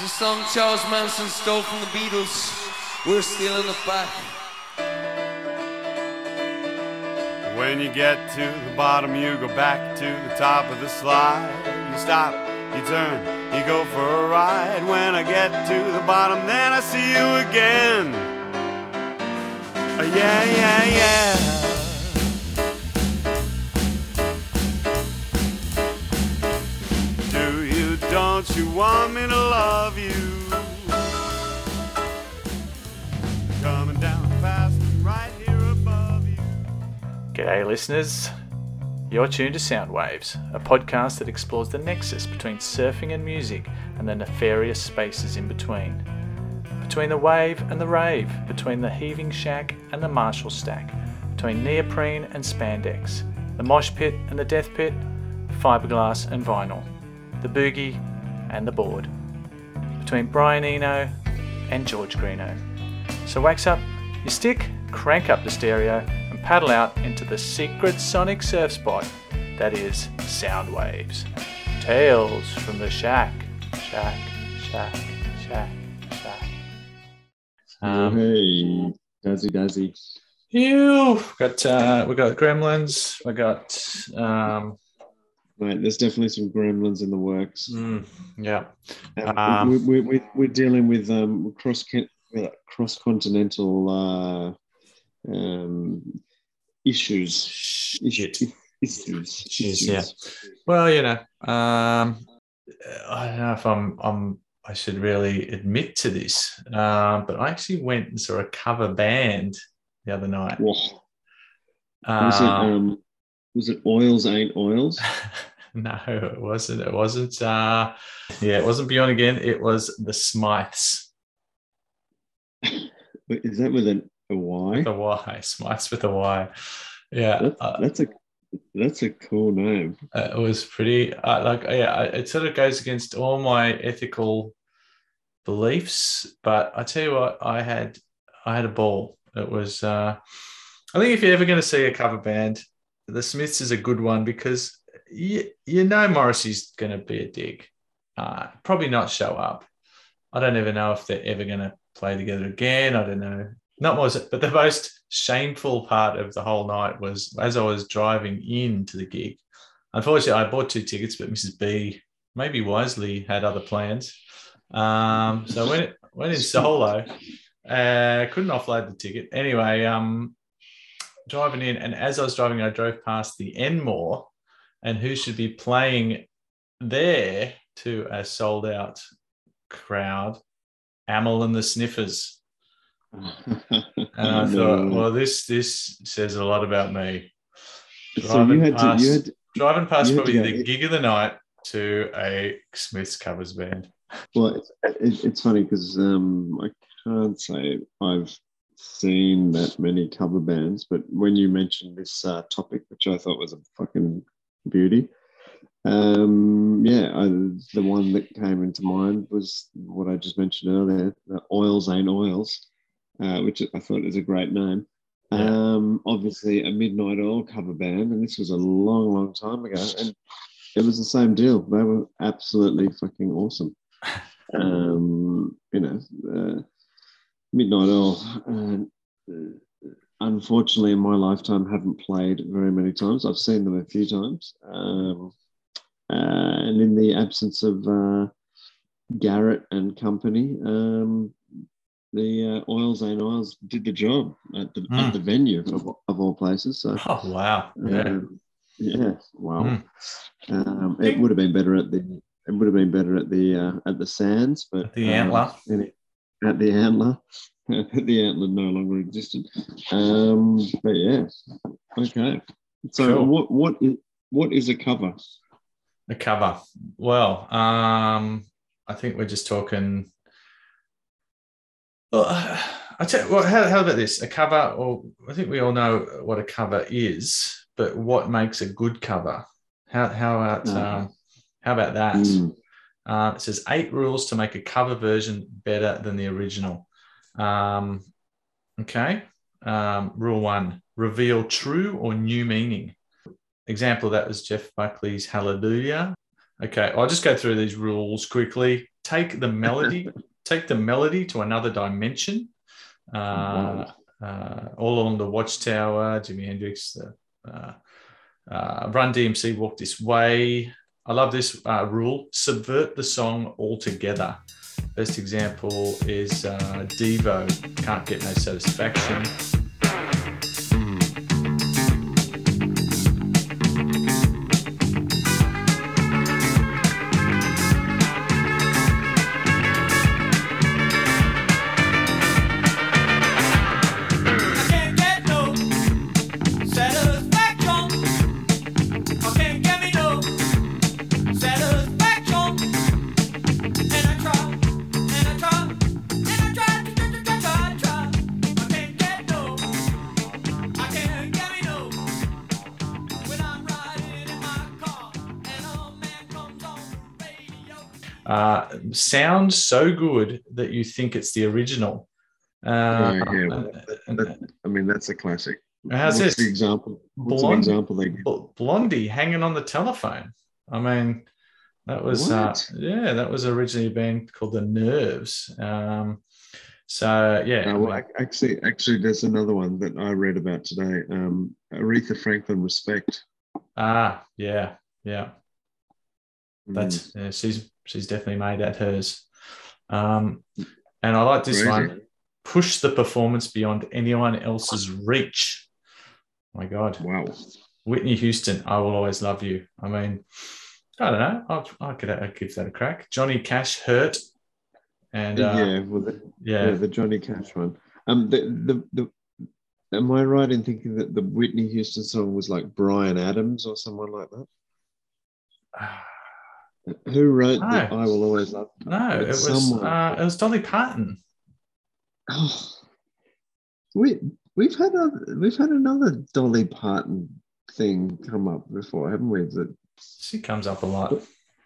It's a song Charles Manson stole from the Beatles. We're stealing it back. When you get to the bottom, you go back to the top of the slide. You stop, you turn, you go for a ride. When I get to the bottom, then I see you again. Uh, yeah, yeah, yeah. You want me to love you? Coming down fast right here above you. G'day, listeners. You're tuned to Soundwaves, a podcast that explores the nexus between surfing and music and the nefarious spaces in between. Between the wave and the rave, between the heaving shack and the Marshall stack, between neoprene and spandex, the mosh pit and the death pit, fiberglass and vinyl, the boogie and the board, between Brian Eno and George Greenough. So wax up your stick, crank up the stereo, and paddle out into the secret sonic surf spot that is sound waves. Tales from the shack, shack, shack, shack, shack. Um, hey, Dazzy Dazzy. you got uh, we got Gremlins, we got um, Mate, there's definitely some gremlins in the works. mm, yeah, Um, we, we, we, we're dealing with um, cross cross continental uh, um, issues. Shit. Issues. Issues, yeah. Well, you know, um, I don't know if I'm, I'm, I should really admit to this, um, but I actually went and saw a cover band the other night. Whoa. Was, it, Um, um, was it Oils Ain't Oils? no, it wasn't. It wasn't. Uh, yeah, it wasn't Beyond Again. It was the Smythes. Is that with an, a Y? The Y. Smythes with a Y. Yeah. That's, uh, that's a that's a cool name. Uh, it was pretty uh, like yeah I- it sort of goes against all my ethical beliefs but i tell you what i had i had a ball it was uh i think if you're ever going to see a cover band the smiths is a good one because you, you know morrissey's going to be a dig. Uh probably not show up. I don't even know if they're ever going to play together again. I don't know. Not was it but the most shameful part of the whole night was as i was driving in to the gig. Unfortunately i bought two tickets but mrs b maybe wisely had other plans. Um so when went went in solo uh couldn't offload the ticket. Anyway um driving in and as i was driving i drove past the enmore and who should be playing there to a sold out crowd Amyl and the Sniffers and I thought, well, this this says a lot about me. so you driving to you past- to, Driving past You had to probably the gig of the night to a Smiths covers band. Well, it's, it's funny because um, I can't say I've seen that many cover bands, but when you mentioned this uh, topic, which I thought was a fucking beauty, um, yeah, I, the one that came into mind was what I just mentioned earlier, the Oils Ain't Oils, uh, which I thought is a great name. Yeah. Um, obviously, a Midnight Oil cover band, and this was a long, long time ago, and it was the same deal. They were absolutely fucking awesome um, you know, uh, Midnight Oil. Uh, unfortunately, in my lifetime, haven't played very many times. I've seen them a few times, um, uh, and in the absence of uh, Garrett and company, um, the uh, Oils and Oils did the job at the, Mm. at the venue of, of all places. So. Oh wow! Yeah, Um, yeah. Wow. Mm. Um, it would have been better at the. It would have been better at the uh, at the Sands, but At the um, Antler. any- at the Antler, the Antler no longer existed. Um, but yeah. Okay. So what what is what is a cover? a cover. Well, um, I think we're just talking. Well, I tell well, how, how about this? A cover, or I think we all know what a cover is, but what makes a good cover? How how about Mhm. um, how about that? Mm. Uh, it says eight rules to make a cover version better than the original. Um, okay. Um, rule one reveal true or new meaning. Example of that was Jeff Buckley's Hallelujah. Okay, I'll just go through these rules quickly. take the melody, take the melody to another dimension. Uh, uh, all along the Watchtower, Jimi Hendrix, the uh, uh, Run DMC, Walk This Way. I love this uh, rule: subvert the song altogether. Best example is uh, Devo, Can't Get No Satisfaction. Sounds so good that you think it's the original. Uh, Yeah, yeah, that- I mean, that's a classic. How's What's this? the example? What's example they give? Blondie hanging on the telephone. I mean, that was uh, yeah, that was originally a band called the Nerves. Um, so yeah, Uh, well, actually, actually, there's another one that I read about today. Um, Aretha Franklin, "Respect." ah, yeah, yeah. Mm, That's yeah, she's she's definitely made that hers. Um, and I like this Crazy. one. Push the performance beyond anyone else's reach. my God, wow. Whitney Houston, I will always love you. I mean, I don't know. I, I could I'd give that a crack. Johnny Cash, hurt, and uh, yeah, well, the, yeah, yeah, the Johnny Cash one. Um, the, the the am I right in thinking that the Whitney Houston song was like Bryan Adams or someone like that? Who wrote the No. "I Will Always Love"? You"? no, it was uh, it was Dolly Parton. Oh, we we've had a we've had another Dolly Parton thing come up before, haven't we? That She comes up a lot.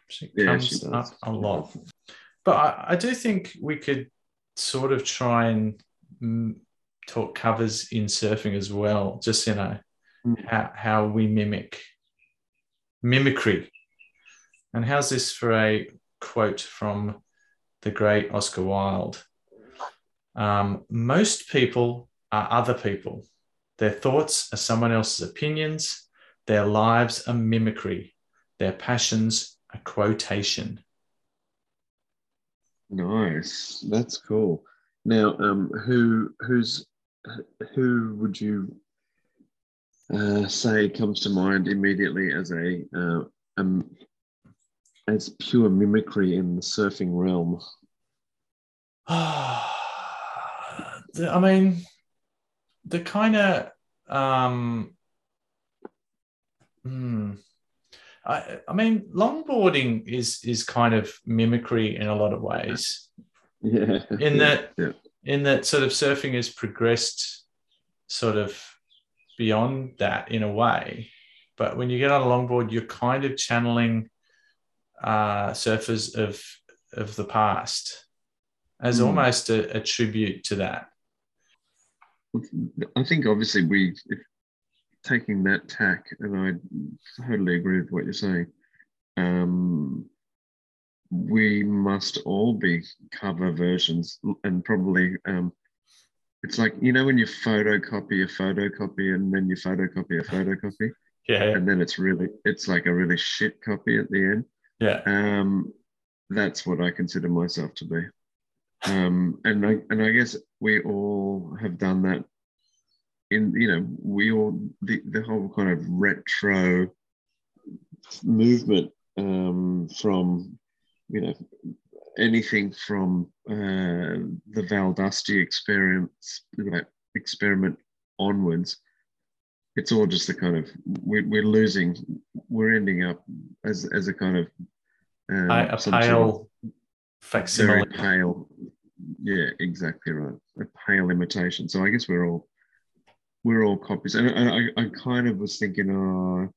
She Yeah, comes she up a lot. But I, I do think we could sort of try and mm, talk covers in surfing as well. Just you know Mm. how how we mimic mimicry. And how's this for a quote from the great Oscar Wilde? Um, most people are other people. Their thoughts are someone else's opinions. Their lives are mimicry. Their passions are quotation. nice, that's cool. Now, um, who who's who would you uh, say comes to mind immediately as a uh, um, as pure mimicry in the surfing realm? I mean, the kind of um, hmm, I, I mean, longboarding is is kind of mimicry in a lot of ways. Yeah, In that, yeah. in that, sort of surfing has progressed, sort of beyond that in a way. But when you get on a longboard, you're kind of channeling uh, surfers of of the past as Hmm. almost a, a tribute to that. I think obviously we if taking that tack, and I totally agree with what you're saying. Um, we must all be cover versions, and probably um, it's like you know when you photocopy a photocopy, and then you photocopy a photocopy, Yeah, and then it's really it's like a really shit copy at the end. Yeah, Um, that's what I consider myself to be. Um, and I and I guess we all have done that. In you know, we all the, the whole kind of retro movement um, from you know anything from uh, the Val Dusty experience experiment onwards. It's all just a kind of we're, we're losing, we're ending up as as a kind of um, I, a some sort of pale very facsimile. pale. Yeah, exactly right. A pale imitation. So I guess we're all we're all copies. And, and I, I kind of was thinking, oh,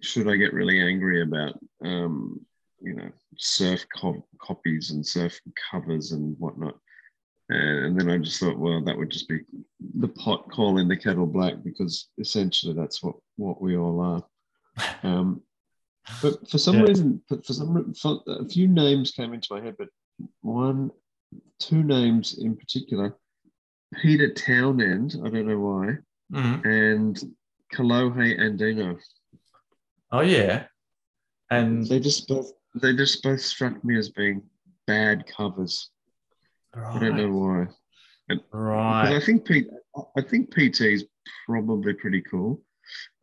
should I get really angry about um, you know surf co- copies and surf covers and whatnot? And, and then I just thought, well, that would just be the pot calling the kettle black because essentially that's what what we all are. Um, But for some Yeah. reason, for, for some for, a few names came into my head, but one, two names in particular, Peter Townend. I don't know why, Mhm. and Kalohe Andino. Oh yeah, and They just both they just both struck me as being bad covers. I don't know why. Because Right. I think Pete, I think PT is probably pretty cool.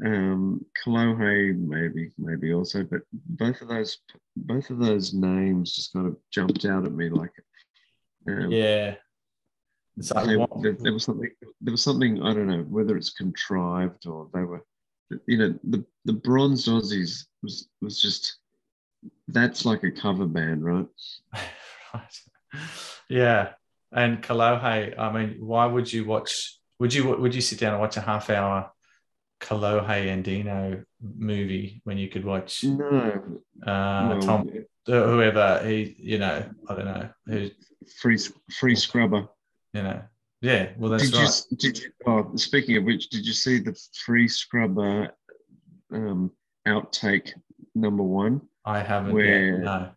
Um, Kalohe maybe, maybe also, but both of those, both of those names just kind of jumped out at me like. Um, Yeah. It's like they- what- there, there was something. There was something I don't know whether it's contrived or they were, you know, the the Bronze Aussies was was just. That's like a cover band, right? right. Yeah. And Kalohe, I mean, why would you watch? Would you would you sit down and watch a half hour Kalohe Andino movie when you could watch No, uh, no, Tom, uh, whoever he, you know, I don't know who, free free scrubber. you know, yeah. Well, that's did right. you did you oh speaking of which did you see the free scrubber um outtake number one I haven't. where- Yet, no.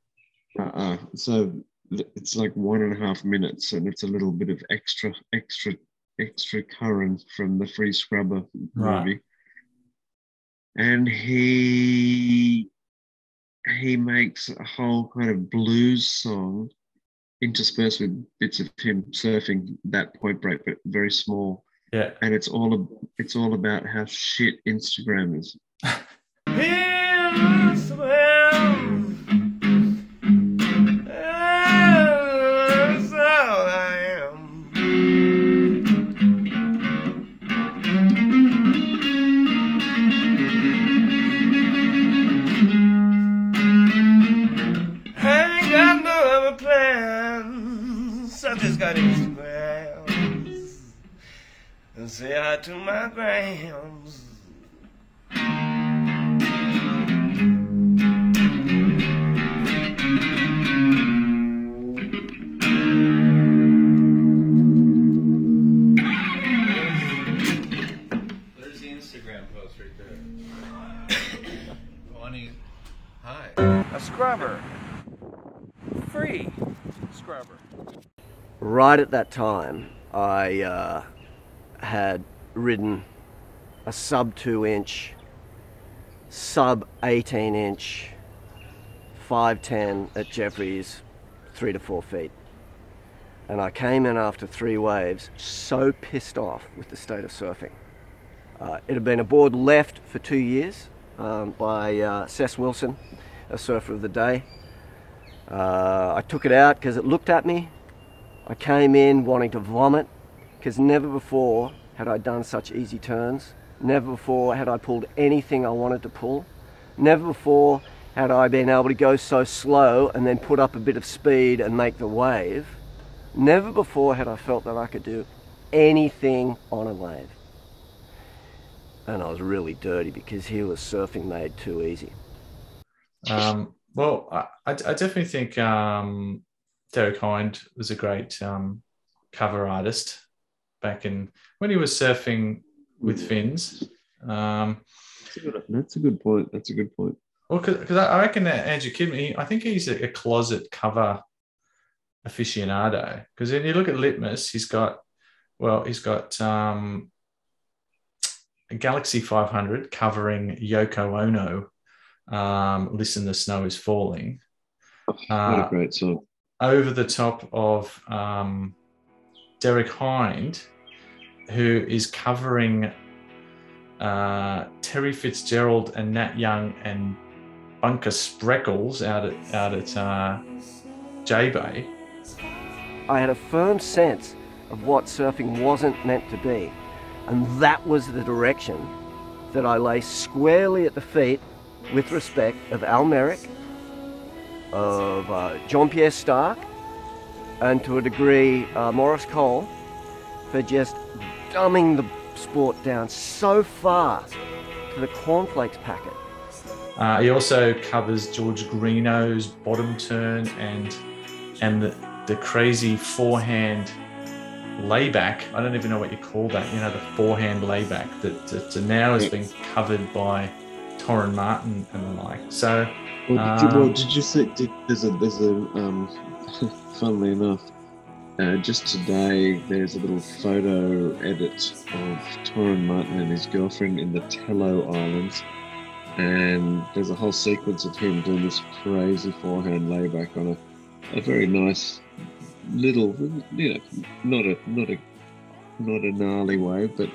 uh-uh. so it's like one and a half minutes and it's a little bit of extra extra extra current from the free scrubber Right. And he he makes a whole kind of blues song interspersed with bits of him surfing that point break but very small Yeah. and it's all it's all about how shit Instagram is. Say hi to my grams. There's the Instagram post right there. Funny. Hi. A scrubber. Free scrubber. right at that time, I uh, had ridden a sub two inch, sub 18 inch, 510 at Jeffreys, three to four feet. And I came in after three waves so pissed off with the state of surfing. Uh, it had been aboard left for two years um, by uh, Cess Wilson, a surfer of the day. Uh, I took it out because it looked at me I came in wanting to vomit because never before had I done such easy turns. Never before had I pulled anything I wanted to pull. Never before had I been able to go so slow and then put up a bit of speed and make the wave. Never before had I felt that I could do anything on a wave. And I was really dirty because here was surfing made too easy. Um, well, I, I definitely think um, Derek Hynd was a great um, cover artist back in when he was surfing with fins. Um, That's a good, that's a good point. That's a good point. well, because I reckon that Andrew Kidman, he, I think he's a, a closet cover aficionado. Because when you look at Litmus, he's got, well, he's got um, a Galaxie 500 covering Yoko Ono. Um, Listen, the snow is falling. What Uh, a great song. over the top of um, Derek Hynd, who is covering uh, Terry Fitzgerald and Nat Young and Bunker Spreckels out at out at uh, J Bay. I had a firm sense of what surfing wasn't meant to be. And that was the direction that I lay squarely at the feet with respect of Al Merrick, of uh, John Pierre Stark, and to a degree uh, Maurice Cole for just dumbing the sport down so far to the cornflakes packet. Uh, he also covers George Greenough's bottom turn and and the, the crazy forehand layback. I don't even know what you call that. You know, the forehand layback that, that now has been covered by Torren Martin and the like. So Well, did, you, well, Um, did you see? Did, there's a there's a um, funnily enough, uh, just today there's a little photo edit of Torren Martin and his girlfriend in the Telo Islands, and there's a whole sequence of him doing this crazy forehand layback on a, a very nice little, you know, not a not a not a gnarly way, but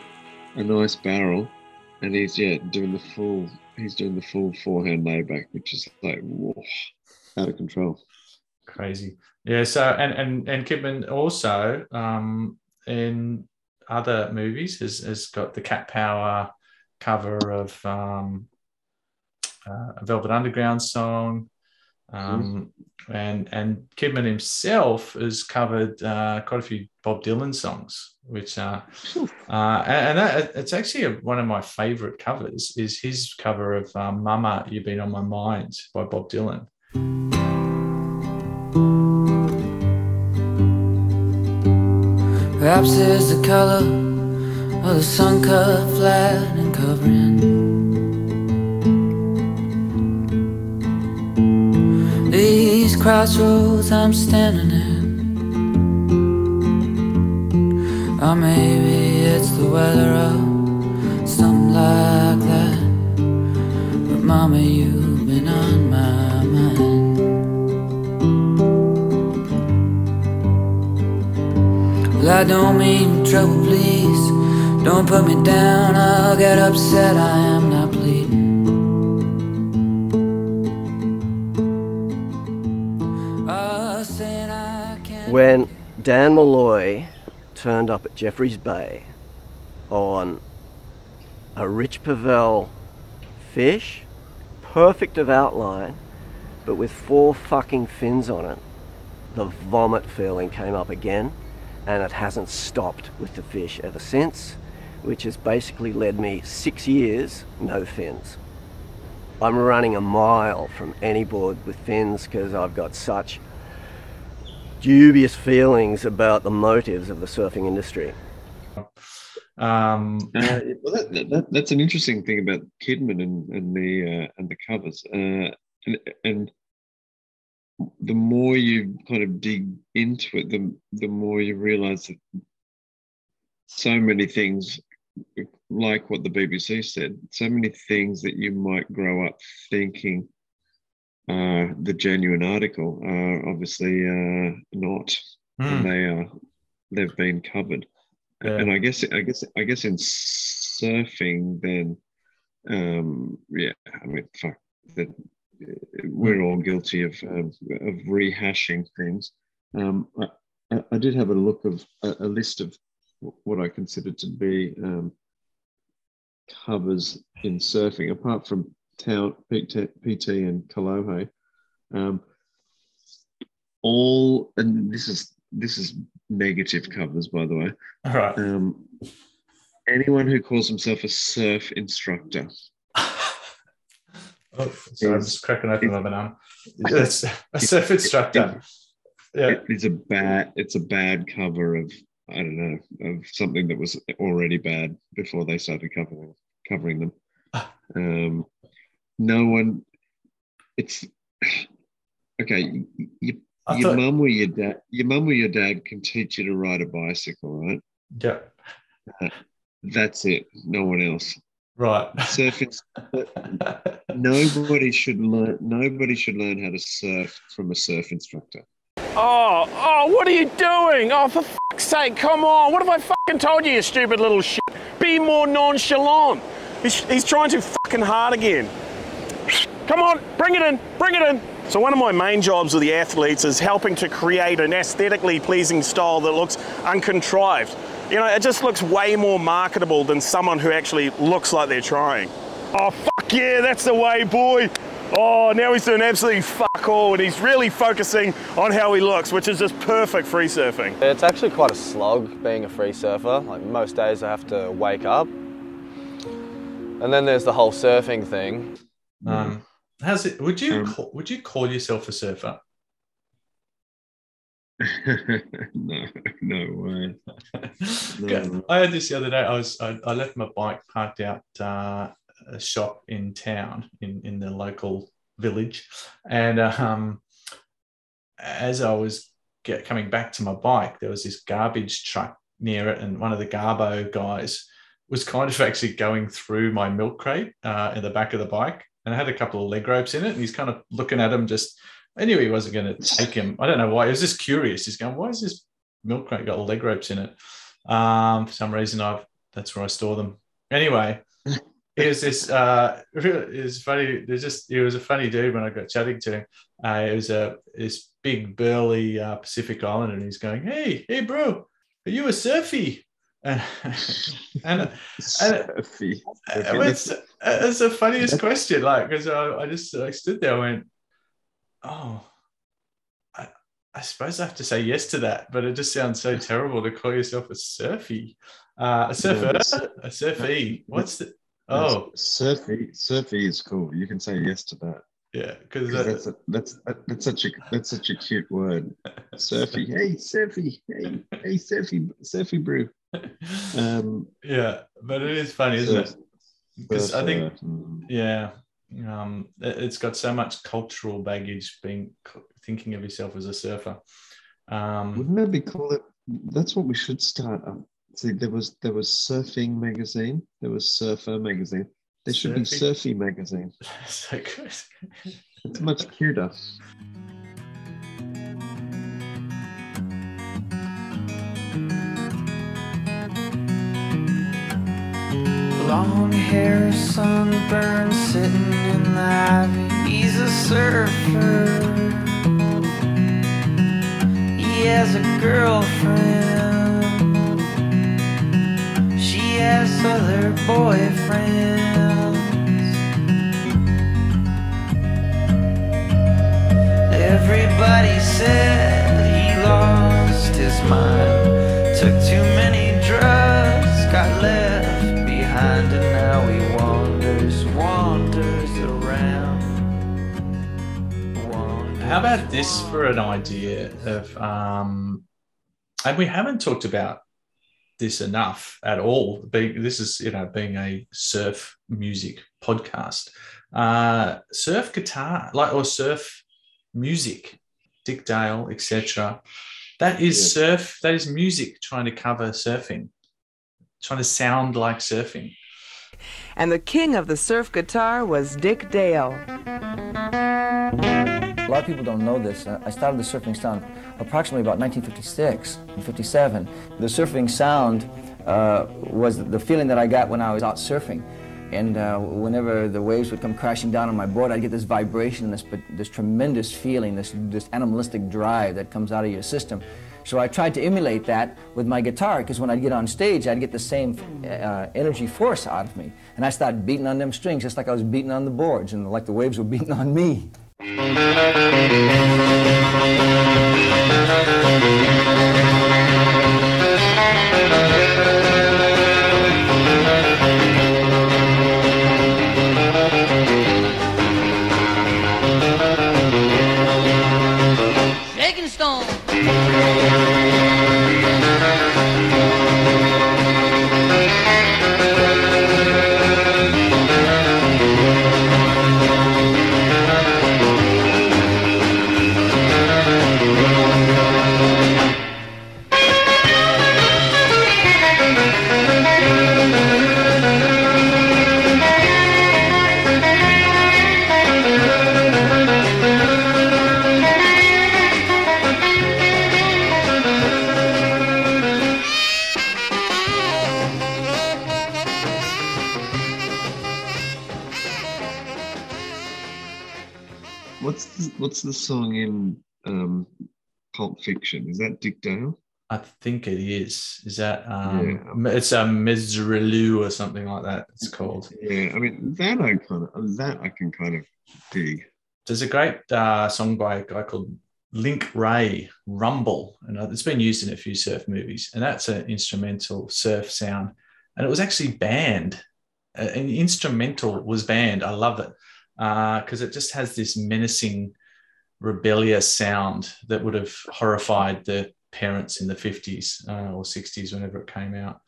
a nice barrel, and he's yeah doing the full he's doing the full forehand layback, which is like whoa, out of control. Crazy. Yeah. So and and and Kidman also um, in other movies has has got the Cat Power cover of um, uh, a Velvet Underground song. Um, and and Kidman himself has covered uh, quite a few Bob Dylan songs, which uh, uh, and, and that, it's actually a, one of my favorite covers. Is his cover of um, "Mama, You've Been on My Mind" by Bob Dylan. Perhaps it's the color of the sun cut flat and covering these crossroads I'm standing in. Or maybe it's the weather or something like that. But mama, you've been on Well, I don't mean trouble, please. Don't put me down, I'll get upset. I am not bleeding. Ah, I. When Dan Malloy turned up at Jeffreys Bay on a Rich Pavel fish, perfect of outline, but with four fucking fins on it, the vomit feeling came up again, and it hasn't stopped with the fish ever since, which has basically led me six years no fins. I'm running a mile from any board with fins because I've got such dubious feelings about the motives of the surfing industry. Um, Uh, well, that, that, that, that's an interesting thing about Kidman and, and the uh, and the covers, uh, and and the more you kind of dig into it, the the more you realise that so many things, like what the BBC said, so many things that you might grow up thinking uh, the genuine article are obviously uh, not, and hmm, they are they've been covered Yeah. and I guess I guess I guess in surfing then um yeah I mean fuck that we're all guilty of um, of rehashing things um I, I- I did have a look of a, a list of what I consider to be um covers in surfing apart from town PT, PT and Kalohe um all and this is this is negative covers by the way all right. um, anyone who calls himself a surf instructor. Oh, sorry, I'm just cracking open my banana. It's a surf instructor. Yeah. It is a bad. It's a bad cover of I don't know of something that was already bad before they started covering covering them. Um, no one. It's okay. You, your thought, mum or your dad. Your mum or your dad can teach you to ride a bicycle, right? yeah, That's it. No one else. Right. Surfing. Nobody should learn. Nobody should learn how to surf from a surf instructor. Oh, oh, what are you doing? Oh, for fuck's sake, come on. What have I fucking told you, you stupid little shit? Be more nonchalant. He's, he's trying too fucking hard again. Come on, bring it in, bring it in. So one of my main jobs with the athletes is helping to create an aesthetically pleasing style that looks uncontrived. You know, it just looks way more marketable than someone who actually looks like they're trying. Oh, fuck yeah, that's the way, boy. Oh, now he's doing absolutely fuck all and he's really focusing on how he looks, which is just perfect free surfing. It's actually quite a slog being a free surfer. Like most days, I have to wake up, and then there's the whole surfing thing. Um, how's it? Would you Um, call, would you call yourself a surfer? no, no way. No. I had this the other day. I was I, I left my bike parked out uh, a shop in town in in the local village, and um, as I was get, coming back to my bike, there was this garbage truck near it, and one of the Garbo guys was kind of actually going through my milk crate uh, in the back of the bike, and I had a couple of leg ropes in it, and he's kind of looking at him. Just I knew he wasn't going to take him. I don't know why. He was just curious. He's going, "Why is this milk crate got leg ropes in it?" Um, for some reason, I've that's where I store them. Anyway, it was this. Uh, it was funny. There's just it was a funny dude when I got chatting to him. Uh, it was a this big burly uh, Pacific Islander, and he's going, "Hey, hey, bro, are you a surfy?" And and, and Surfy. uh, it's, it's the funniest question, like because I, I just like stood there, and went, "Oh, I, I suppose I have to say yes to that," but it just sounds so terrible to call yourself a surfy, uh, a surfer, a surfy. What's the? Oh, surfy. Surfy is cool. You can say yes to that. yeah, because 'Cause That's a, that's that, that's such a that's such a cute word. Surfy. Hey, surfy. Hey, hey, surfy, surfy brew. Um, yeah, but it is funny, isn't it? Because I think surfer, mm. yeah um it- it's got so much cultural baggage being thinking of yourself as a surfer um Wouldn't that be cool? That, that's what we should start. Up. See, there was there was surfing magazine. There was surfer magazine. There should be Surfy? surfy magazine. so good It's much cuter. Long hair, sunburn, sitting in the ivy. He's a surfer. He has a girlfriend. She has other boyfriends. Everybody said he lost his mind. Took too how about this for an idea of um and we haven't talked about this enough at all being this is you know being a surf music podcast uh surf guitar like or surf music dick dale etc that is Yeah. surf that is music trying to cover surfing trying to sound like surfing And the king of the surf guitar was Dick Dale. A lot of people don't know this. Uh, I started the surfing sound approximately about 1956 and 57. The surfing sound uh, was the feeling that I got when I was out surfing. And uh, whenever the waves would come crashing down on my board, I'd get this vibration, this, this tremendous feeling, this, this animalistic drive that comes out of your system. So I tried to emulate that with my guitar, because when I'd get on stage, I'd get the same uh, energy force out of me. And I started beating on them strings just like I was beating on the boards, and like the waves were beating on me. Thank you. Fiction? Is that Dick Dale? I think it is. Is that um it's a um, or something like that it's called. Yeah, I mean that I kind of that I can kind of dig. There's a great uh, song by a guy called Link Wray, Rumble, and uh, it's been used in a few surf movies. And that's an instrumental surf sound. And it was actually banned. Uh, An instrumental was banned. I love it because it just has this menacing, rebellious sound that would have horrified the parents in the 50s uh, or 60s whenever it came out.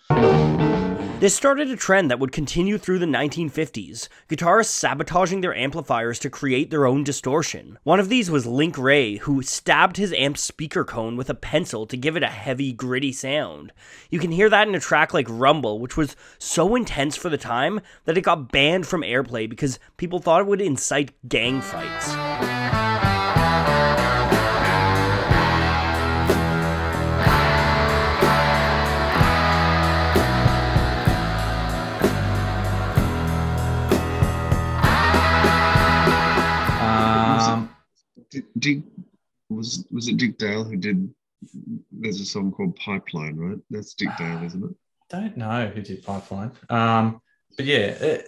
This started a trend that would continue through the 1950s, guitarists sabotaging their amplifiers to create their own distortion. One of these was Link Wray, who stabbed his amp's speaker cone with a pencil to give it a heavy, gritty sound. You can hear that in a track like Rumble, which was so intense for the time that it got banned from airplay because people thought it would incite gang fights. Dick, was was it Dick Dale who did? There's a song called Pipeline, right? That's Dick Dale, isn't it? don't know who did Pipeline. Um, but yeah,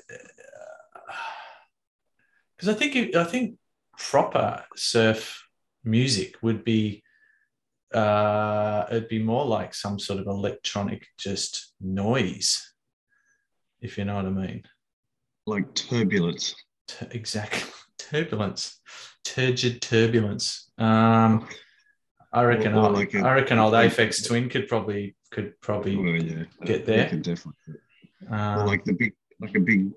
because I think it, I think proper surf music would be uh, it'd be more like some sort of electronic just noise, if you know what I mean. Like turbulence. T- exactly, turbulence, turgid turbulence. Um, I reckon. Or- or like a- I reckon old Aphex Twin could probably could probably Oh yeah, get there. could definitely. Um, like the big, like a big,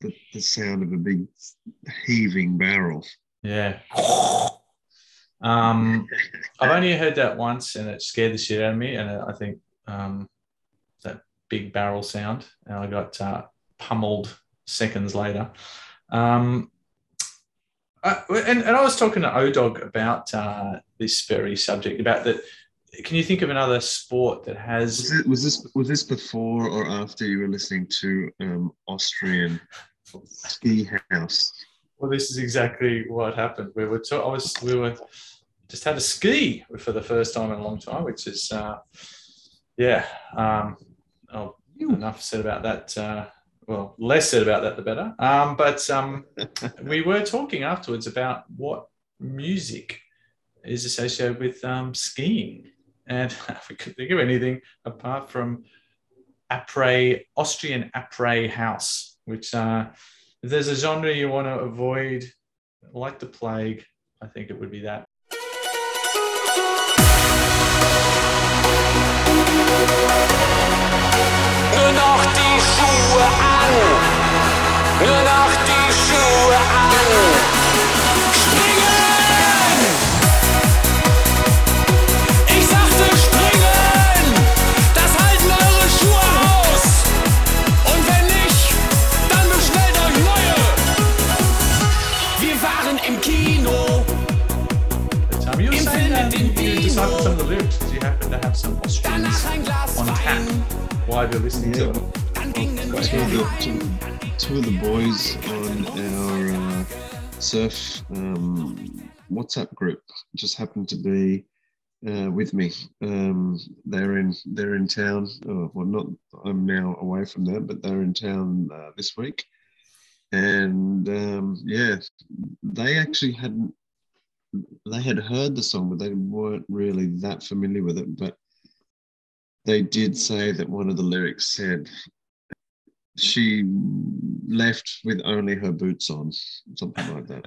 the, the sound of a big heaving barrel. Yeah. Um, I've only heard that once and it scared the shit out of me. And I think um, that big barrel sound, and I got uh, pummeled seconds later. Um, I, and, and I was talking to Odog about uh, this very subject about that. Can you think of another sport that has Was, it, was this was this before or after you were listening to um, Austrian Ski House? Well, this is exactly what happened. We were, to, I was, we were just had a ski for the first time in a long time, which is, uh, yeah. Um, oh, enough said about that. Uh, well, less said about that, the better. Um, but um, we were talking afterwards about what music is associated with um, skiing, and we couldn't think of anything apart from après Austrian après house, which uh, if there's a genre you want to avoid like the plague, I think it would be that. Nur noch die Schuhe an. Nur noch die Schuhe an. Springen! Ich sagte springen! Das halten eure Schuhe aus! Und wenn nicht, dann bestellt euch neue! Wir waren im Kino. Tom, you Im mit dem you Dino. some of the lyrics. Do you happen to have some Austrians Danach ein Glas on tap Wein. while you're listening to them? Two of the, two, two of the boys on our uh, surf um, WhatsApp group just happened to be uh, with me. Um, they're in they're in town. Oh, well, not I'm now away from them, but they're in town uh, this week. And um, yeah, they actually hadn't. They had heard the song, but they weren't really that familiar with it. But they did say that one of the lyrics said she left with only her boots on, something like that.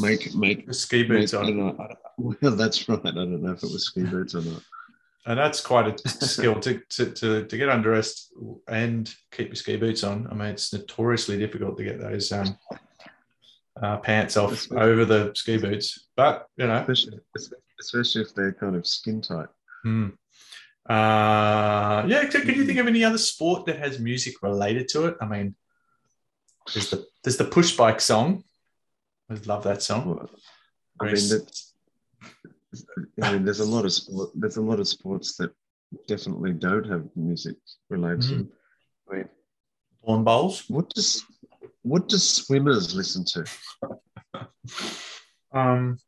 Make make The ski boots make- I don't know. Well, that's right. I don't know if it was ski boots or not. And that's quite a skill to, to, to, to get undressed and keep your ski boots on. I mean, it's notoriously difficult to get those um, uh, pants off over the ski boots. But, you know, Especially, especially if they're kind of skin tight. Hmm. Uh, yeah. Can, you think of any other sport that has music related to it? I mean, there's the there's the push bike song. I love that song. I mean, I mean, there's a lot of sport, there's a lot of sports that definitely don't have music related to Mm. them. I mean, lawn bowls. What does what does swimmers listen to? Um,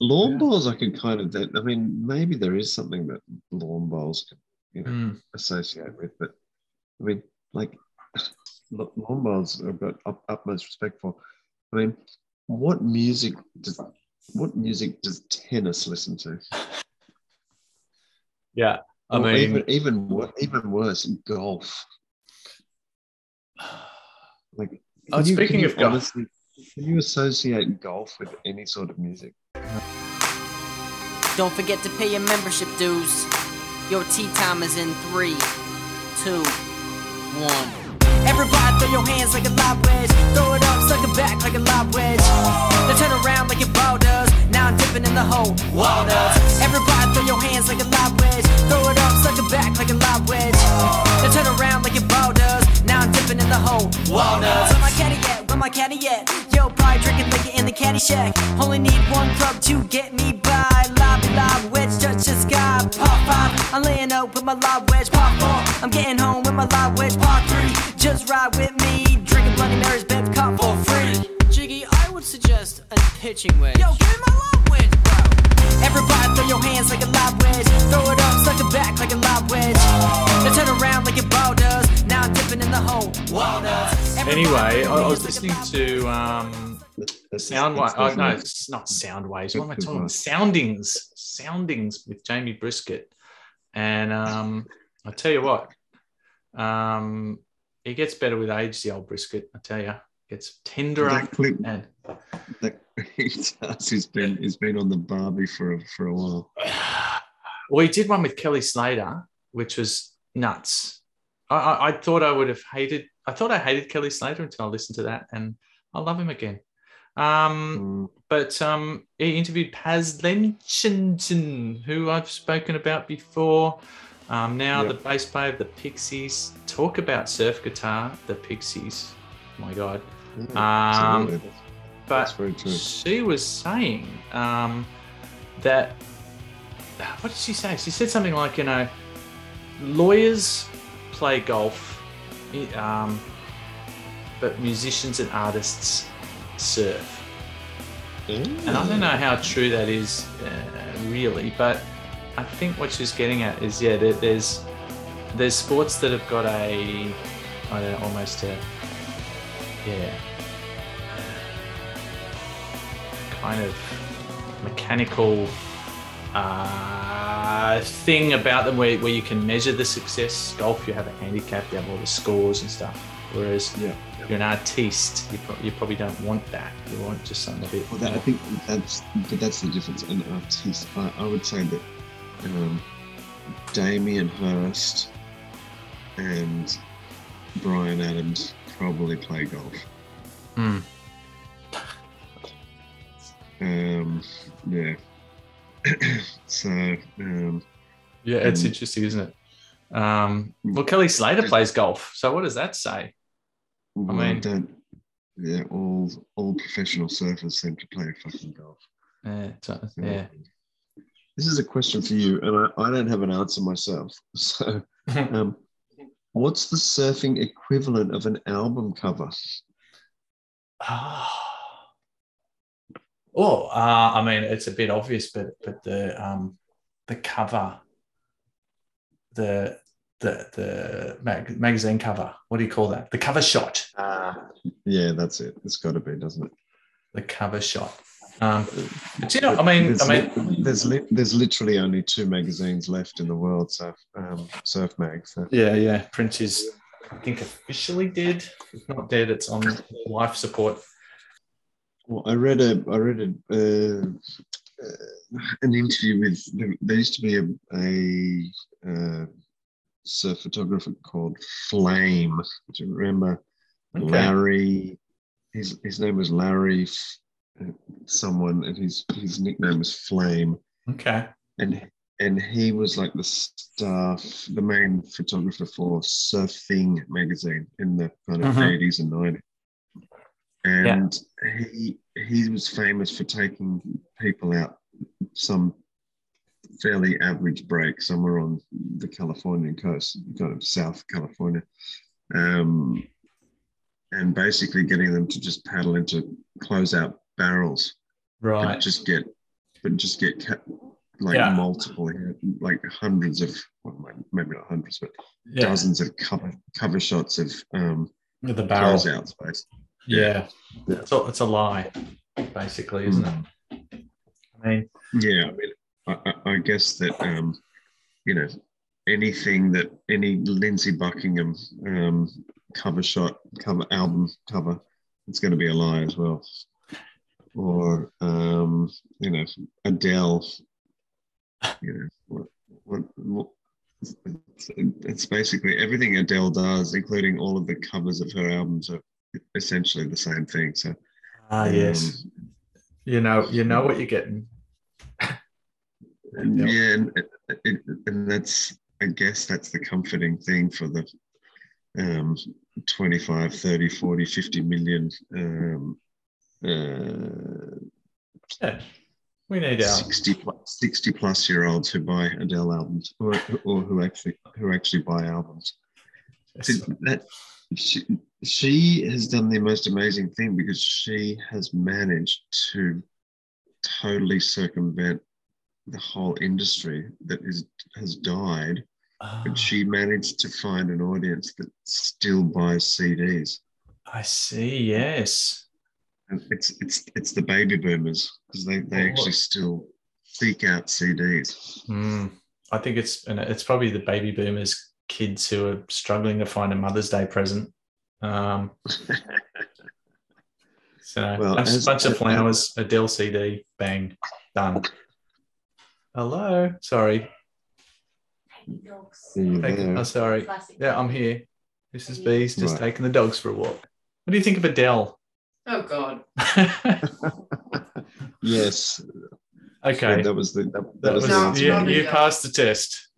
lawn bowls, I can kind of. I mean, maybe there is something that lawn bowls can, you know, Mm. associate with, but I mean, like lawn bowls, I've got up, utmost respect for. I mean, what music does what music does tennis listen to? Yeah, I Or mean, even even even worse, golf. Like, Oh, speaking of golf- honestly- can you associate golf with any sort of music? Don't forget to pay your membership dues. Your tea time is in three, two, one. Everybody throw your hands like a lob wedge. Throw it up, suck it back like a lob wedge. Now turn around like your ball does. Now I'm dipping in the hole. Wall does. Everybody throw your hands like a lob wedge. Throw it up, suck it back like a lob wedge. Now turn around like your ball does. Now I'm dipping in the hole. Wall does. Where my caddy at? Where my caddy at? Yo, probably drinking liquor in the caddy shack. Only need one club to get me by. Lob, lob, wedge, touch the sky. Pop five, I'm laying up with my lob wedge. Pop four, I'm getting home with my lob wedge. Pop three, just ride with me. Drinking Bloody Mary's, babe, cop for free. Jiggy, I would suggest a pitching wedge. Yo, give me my lob wedge, bro. Everybody throw your hands like a lob wedge. Throw it up, suck it back like a lob wedge. Now turn around like your ball does. Now I'm dipping in the hole. Wall does. Anyway, I, I was listening to um, Soundwave. Oh, no, it's not Soundwaves. What am I talking about? Soundings. Soundings with Jamie Brisick. And um, I tell you what, um, he gets better with age, the old Brisket. I tell you, gets tenderer. That clip, and that, he does. He's been he's been on the Barbie for a, for a while. Well, he did one with Kelly Slater, which was nuts. I, I, I thought I would have hated. I thought I hated Kelly Slater until I listened to that, and I love him again. Um, But um, he interviewed Paz Lenchantin, who I've spoken about before. Um, now Yeah. the bass player of the Pixies. Talk about surf guitar, the Pixies. My God. Yeah, Um, but That's true. she was saying um, that what did she say? She said something like, you know, lawyers play golf, um, but musicians and artists surf. And I don't know how true that is uh, really, but I think what she's getting at is yeah, there, there's there's sports that have got a I don't know, almost a yeah kind of mechanical uh, thing about them where, where you can measure the success. Golf, you have a handicap, you have all the scores and stuff. Whereas Yeah. you're an artiste, you, pro- you probably don't want that. You want just something a bit. Well, that, I think that's but that's the difference. An artist, I, I would say that um, Damien Hirst and Bryan Adams probably play golf. Hmm. Um, yeah. so um, Yeah, it's Mm. interesting, isn't it? Um, well, Kelly Slater plays golf, so what does that say? well, mean- don't, yeah, all all professional surfers seem to play fucking golf. Yeah, so- yeah. This is a question for you, and I, I don't have an answer myself. So, um, what's the surfing equivalent of an album cover? Oh, uh, I mean, it's a bit obvious, but but the um, the cover, the the the mag- magazine cover. What do you call that? The cover shot. Yeah, that's it. It's got to be, doesn't it? The cover shot. Um, but you know, I mean, there's, I mean, li- there's li- there's literally only two magazines left in the world, so um, Surf Mag. So. yeah, yeah. Prince is, I think, officially dead. If not dead, it's on life support. Well, I read a I read a uh, uh, an interview with there used to be a, a uh, surf photographer called Flame. Do you remember Okay. Larry? His his name was Larry someone, and his his nickname was Flame. Okay. And and he was like the staff, the main photographer for Surfing magazine in the kind of Mhm. 80s and 90s and he he was famous for taking people out some fairly average break somewhere on the Californian coast, kind of South California, um, and basically getting them to just paddle into closeout barrels, Right. But just get, but just get like Yeah. multiple, like hundreds of, well, maybe not hundreds, but Yeah. dozens of cover cover shots of um, the barrel. closeouts, basically. Yeah. It's a, it's a lie, basically, isn't it? I mean, Yeah, I mean, I, I- I guess that um, you know anything that any Lindsey Buckingham um, cover shot, cover album cover, it's going to be a lie as well. Or um, you know Adele, you know what, what, what it's, it's basically everything Adele does, including all of the covers of her albums, are essentially the same thing. So, Ah, yes. You know, you know what you're getting. and yeah, and, it, and that's I guess that's the comforting thing for the um, 25, 30, 40, 50 million um, uh, Yeah, we need our 60 plus, 60 plus year olds who buy Adele albums or, or who actually who actually buy albums. That she, she has done the most amazing thing because she has managed to totally circumvent the whole industry that is has died. But she managed to find an audience that still buys CDs. I see. Yes. And it's it's it's the baby boomers because they, they Oh. actually still seek out CDs. Mm, I think it's and it's probably the baby boomers kids who are struggling to find a Mother's Day present. Um, so Well, bunch, bunch of as- flowers, Adele CD, bang, done. Hello, sorry. you Take- oh, sorry. Yeah, I'm here. This is Bees just Right. taking the dogs for a walk. What do you think of Adele? Oh God. Yes. Okay. Yeah, that was the that, that That was was, the answer. yeah, you passed the test.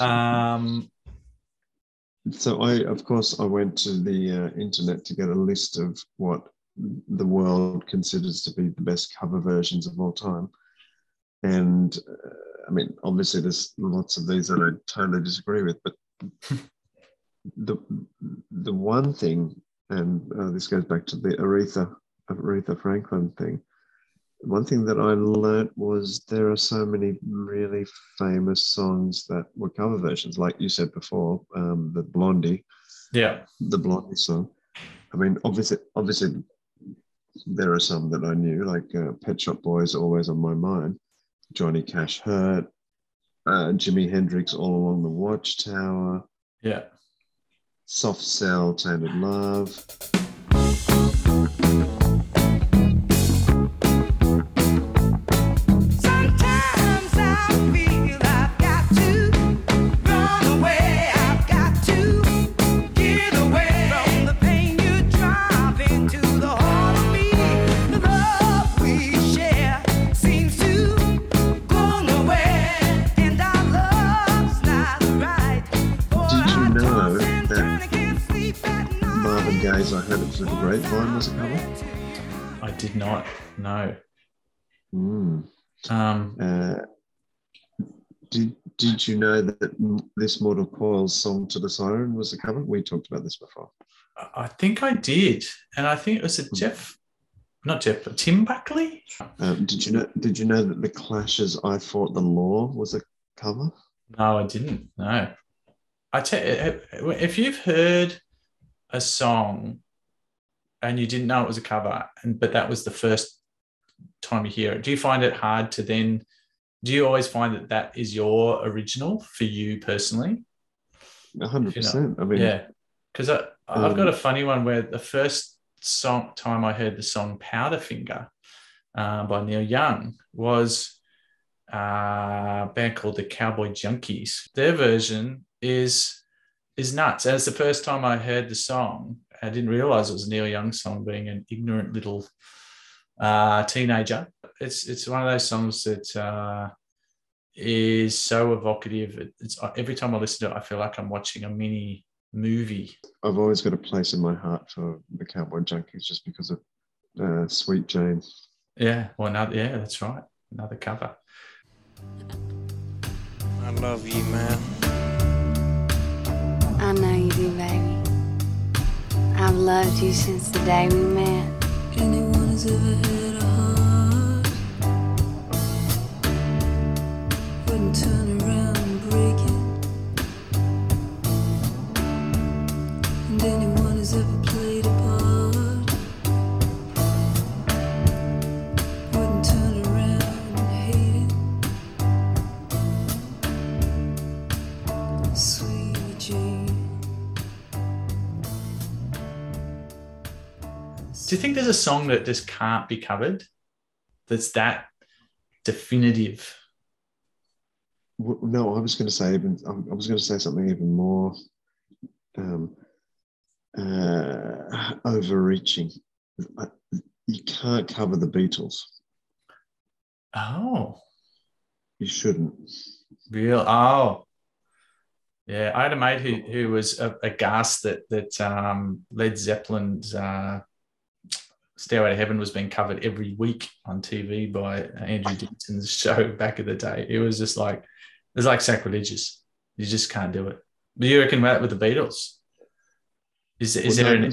um, So I, of course, I went to the uh, internet to get a list of what the world considers to be the best cover versions of all time, and uh, I mean, obviously, there's lots of these that I totally disagree with, but the the one thing, and uh, this goes back to the Aretha Aretha Franklin thing. One thing that I learnt was there are so many really famous songs that were cover versions, like you said before, um, the Blondie, yeah. the Blondie song. I mean, obviously, obviously, there are some that I knew, like uh, Pet Shop Boys, always on my mind. Johnny Cash, Hurt, uh, Jimi Hendrix, All Along the Watchtower, Yeah. Soft Cell, Tainted Love. Gaye's I Heard It Through the Grapevine was a cover? I did not know. Mm. Um, Uh, did, did you know that this Mortal Coil's Song to the Siren was a cover? We talked about this before. I think I did, and I think it was a Jeff, not Jeff, but Tim Buckley. Um, did you know? Did you know that the Clash's "I Fought the Law" was a cover? No, I didn't. No, I tell if you've heard a song and you didn't know it was a cover, and but that was the first time you hear it, do you find it hard to then? Do you always find that that is your original for you personally? A hundred You know. I mean, yeah, because I've got Um, a funny one where the first song time I heard the song Powderfinger uh, by Neil Young was uh, a band called the Cowboy Junkies. Their version is is nuts. And it's the first time I heard the song. I didn't realize it was a Neil Young song, being an ignorant little uh, teenager. It's it's one of those songs that uh, is so evocative. It- It's every time I listen to it, I feel like I'm watching a mini movie. I've always got a place in my heart for the Cowboy Junkies just because of uh, Sweet Jane. Yeah, well, another, yeah, that's right. Another cover. I love you, man. I know you do, baby. I've loved you since the day we met. Anyone who's ever had a heart wouldn't turn Do you think there's a song that just can't be covered? That's that definitive. no, I was going to say even. I I was going to say something even more um, uh, overreaching. You can't cover the Beatles. Oh, You shouldn't. real. Oh, yeah. I had a mate who who was aghast that that um, Led Zeppelin's uh, "Stairway to Heaven" was being covered every week on TV by Andrew Denton's show back in the day. It was just like it's like sacrilegious. You just can't do it. But you reckon that with the Beatles? Is is Well, there no, an,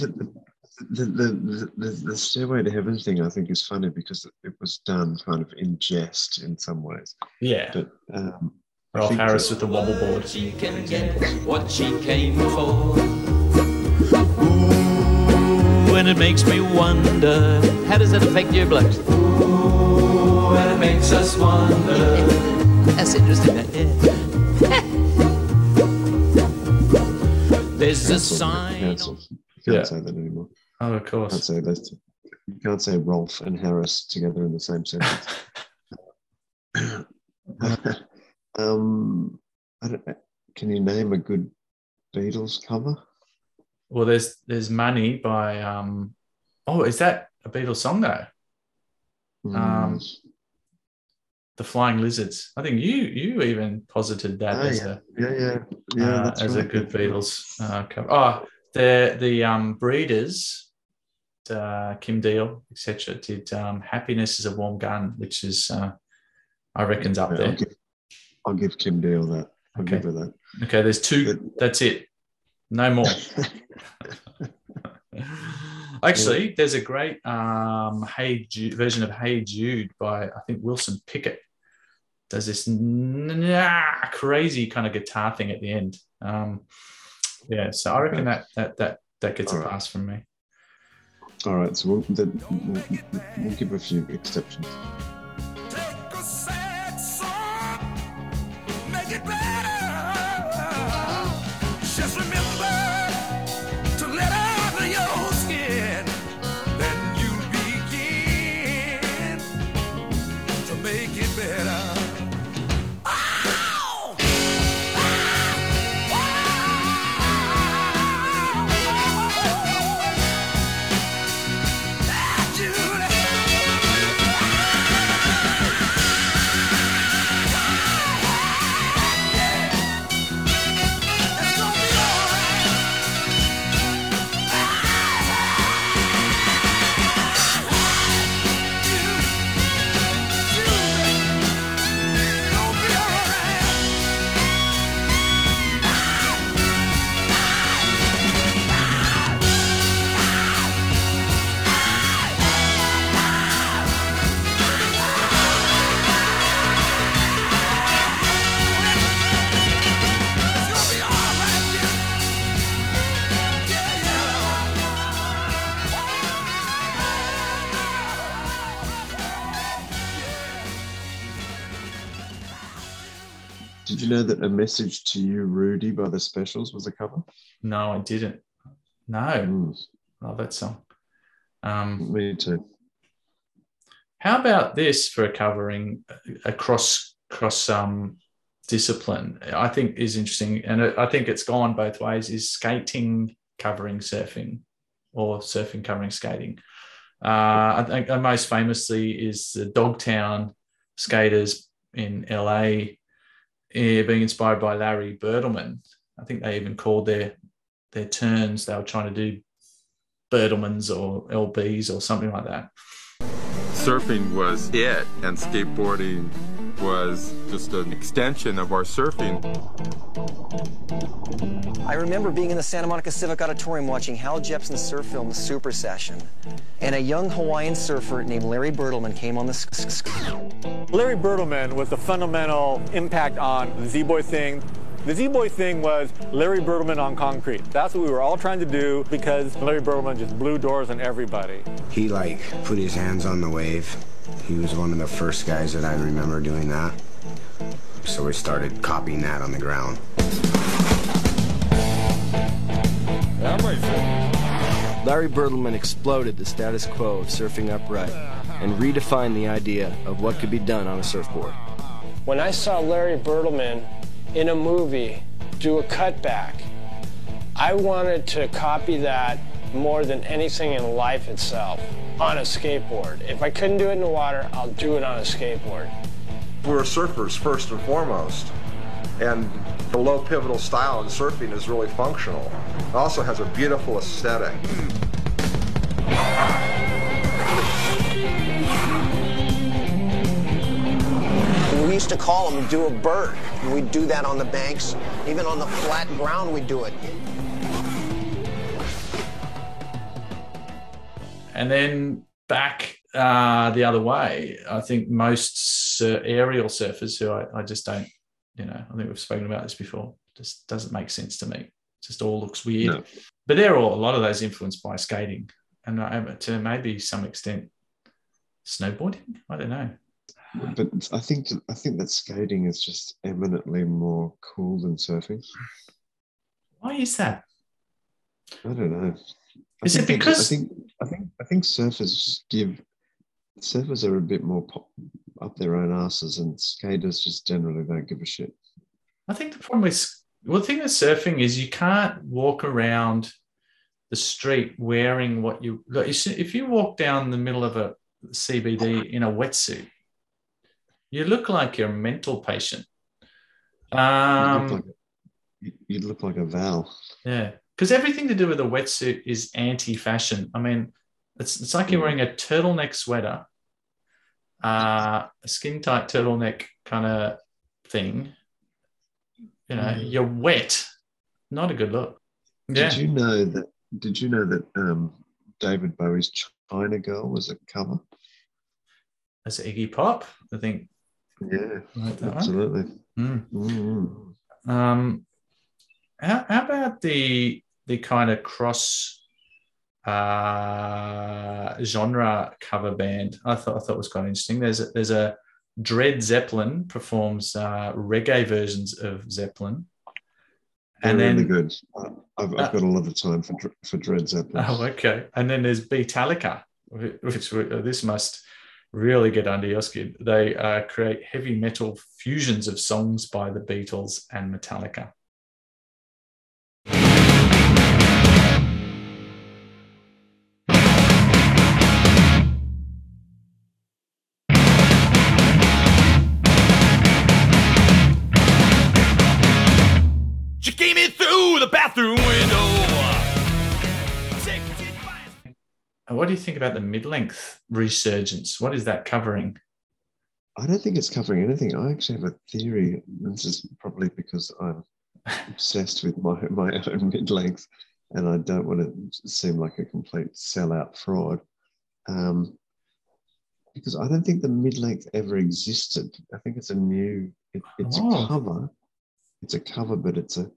the, the, the, the, the Stairway to Heaven thing? I think is funny because it was done kind of in jest in some ways. Yeah. But um, I Rolf think Harris that- with the wobble board? She can get what she came for. When it makes me wonder, how does that affect your blokes? Ooh, and it makes us wonder. That's interesting. That, yeah. There's a Cancelled, sign. cancelled. You can't Yeah. say that anymore. Oh, of You course. can't say those. two- You can't say Rolf and Harris together in the same sentence. um, I don't, can you name a good Beatles cover? Well, there's there's money by um. Oh, is that a Beatles song though? Um, Mm. the Flying Lizards. I think you you even posited that Oh, as yeah. a yeah, yeah, yeah, uh, as a good Beatles uh, cover. Oh, the the um Breeders, uh, Kim Deal, etc. Did um, "Happiness Is a Warm Gun," which is uh, I reckon's up Yeah, there. I'll, give, I'll give Kim Deal that. I'll Okay. give her that. Okay, there's two. That's it. No more. Actually, there's a great um, Hey Jude version of Hey Jude by I think Wilson Pickett. Does this nah, crazy kind of guitar thing at the end. Um, yeah, so I reckon that that that that gets a Alright. pass from me. All right, so we'll, we'll, we'll give a few exceptions. Know that a message to you, Rudy, by the Specials was a cover? No, I didn't. No, Mm, love that song. Um, me too. How about this for covering a cross cross um, discipline? I think is interesting, and I think it's gone both ways. Is skating covering surfing, or surfing covering skating? Uh, I think uh, most famously is the Dogtown skaters in LA, eh, being inspired by Larry Bertlemann. I think they even called their their turns. They were trying to do Bertlemanns or LBs or something like that. surfing was it, and skateboarding was just an extension of our surfing. I remember being in the Santa Monica Civic Auditorium watching Hal Jepsen's surf film, The Super Session. And a young Hawaiian surfer named Larry Bertlemann came on the s- s- s- Larry Bertlemann was the fundamental impact on the Z-Boy thing. The Z-Boy thing was Larry Bertlemann on concrete. That's what we were all trying to do because Larry Bertlemann just blew doors on everybody. He like put his hands on the wave. He was one of the first guys that I remember doing that. So we started copying that on the ground. Larry Bertlemann exploded the status quo of surfing upright and redefined the idea of what could be done on a surfboard. When I saw Larry Bertlemann in a movie do a cutback, I wanted to copy that more than anything in life itself on a skateboard. If I couldn't do it in the water, I'll do it on a skateboard. We're surfers first and foremost, and the low pivotal style in surfing is really functional. It also has a beautiful aesthetic. We used to call them do a bird. And we'd do that on the banks. Even on the flat ground, we'd do it. And then back uh, the other way, I think most sur- aerial surfers who I, I just don't, you know, I think we've spoken about this before, just doesn't make sense to me. It just all looks weird. No. But they're all, a lot of those influenced by skating and uh, to maybe some extent snowboarding. I don't know. But I think I think that skating is just eminently more cool than surfing. Why is that? I don't know. I Is it because- I think I think I think surfers give surfers are a bit more pop, up their own asses, and skaters just generally don't give a shit. I think the problem with well, the thing with surfing is you can't walk around the street wearing what you like. If you walk down the middle of a CBD in a wetsuit, you look like you're a mental patient. you, Um, look like, you, you look like a Val. yeah, because everything to do with a wetsuit is anti-fashion. I mean, it's it's like you're wearing a turtleneck sweater, uh, a skin-tight turtleneck kind of thing. You know, Mm. you're wet. Not a good look. Yeah. Did you know that? Did you know that um, David Bowie's China Girl was a cover? That's Iggy Pop. I think. Yeah, Like absolutely. Mm. Mm. Um, how, how about the the kind of cross uh, genre cover band? I thought I thought was quite interesting. There's a, there's a Dread Zeppelin performs uh, reggae versions of Zeppelin, They're and then really good. I've, I've Uh, got a lot of time for for Dread Zeppelin. Oh, okay. And then there's Beatallica, wh- which this must really get under your skin. They uh, create heavy metal fusions of songs by the Beatles and Metallica. Do you think about the mid-length resurgence? What is that covering? I don't think it's covering anything. I actually have a theory. This is probably because I'm obsessed with my my own mid length, and I don't want to seem like a complete sellout fraud. Um, because I don't think the mid length ever existed. I think it's a new. It, it's Oh. a cover. It's a cover, but it's a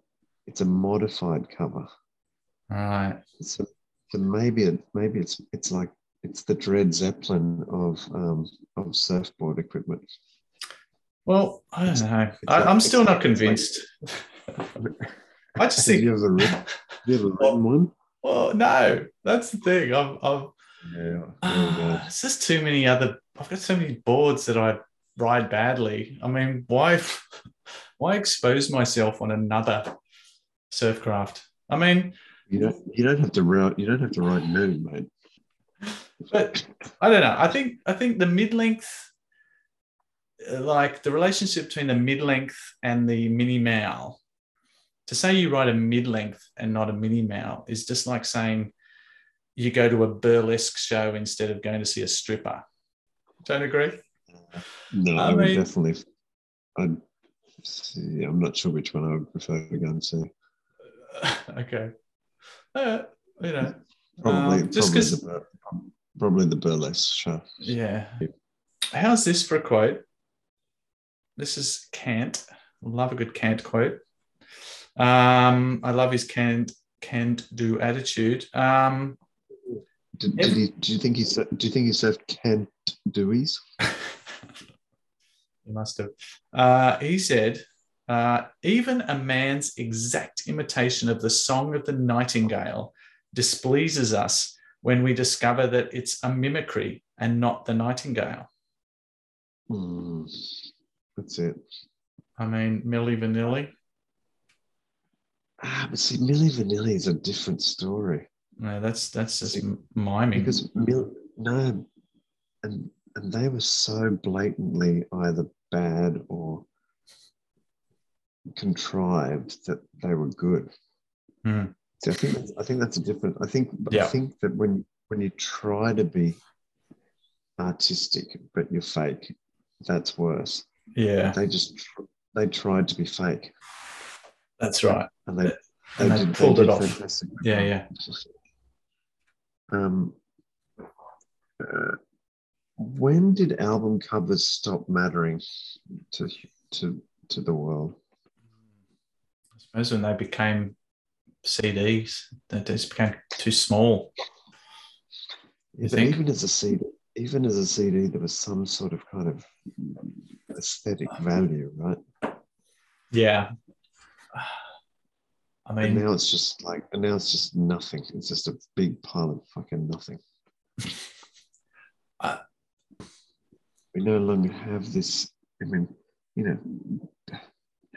it's a modified cover. Right. So, so maybe it maybe it's it's like it's the Dread Zeppelin of um, of surfboard equipment. Well, I don't know. I, I'm still not convinced. I just Have think. you ever read, have you ever written one? Well, no, that's the thing. I'm, I'm Yeah. Ah, it's just too many other. I've got so many boards that I ride badly. I mean, why, why expose myself on another surfcraft? I mean, You don't you don't have to write you don't have to write nude, mate. but I don't know. I think I think the mid length, uh, like the relationship between the mid length and the mini mal. To say you write a mid length and not a mini mal is just like saying you go to a burlesque show instead of going to see a stripper. Don't agree? No, I I, would mean- definitely see, I'm not sure which one I would prefer to go and see. okay. Uh, you know, Probably um, just probably, 'cause- the, bur- probably the burlesque show. yeah. How's this for a quote? This is Kant. Love a good Kant quote. Um, I love his can't can't do attitude. Um, Did, did he, do you think he sur- do you think he served Kent Deweys? He must have. Uh, he said, uh, even a man's exact imitation of the song of the nightingale displeases us when we discover that it's a mimicry and not the nightingale. Hmm. That's it. I mean, Milli Vanilli. Ah, but see, Milli Vanilli is a different story. No, that's that's just m- miming. Because Mil- no, and and they were so blatantly either bad or contrived that they were good. Hmm. See, I think that's, I think that's a different. I think I think that when when you try to be artistic but you're fake, that's worse. Yeah. They just they tried to be fake, That's right. and they And they did- pulled did it off. fantastic. Yeah, yeah. Um, uh, when did album covers stop mattering to to to the world? Suppose when they became CDs, they just became too small. Yeah, You but even as a CD, even as a CD, there was some sort of kind of aesthetic value, right? Yeah. I And mean, now it's just like, and now it's just nothing. It's just a big pile of fucking nothing. Uh, we no longer have this. I mean, you know,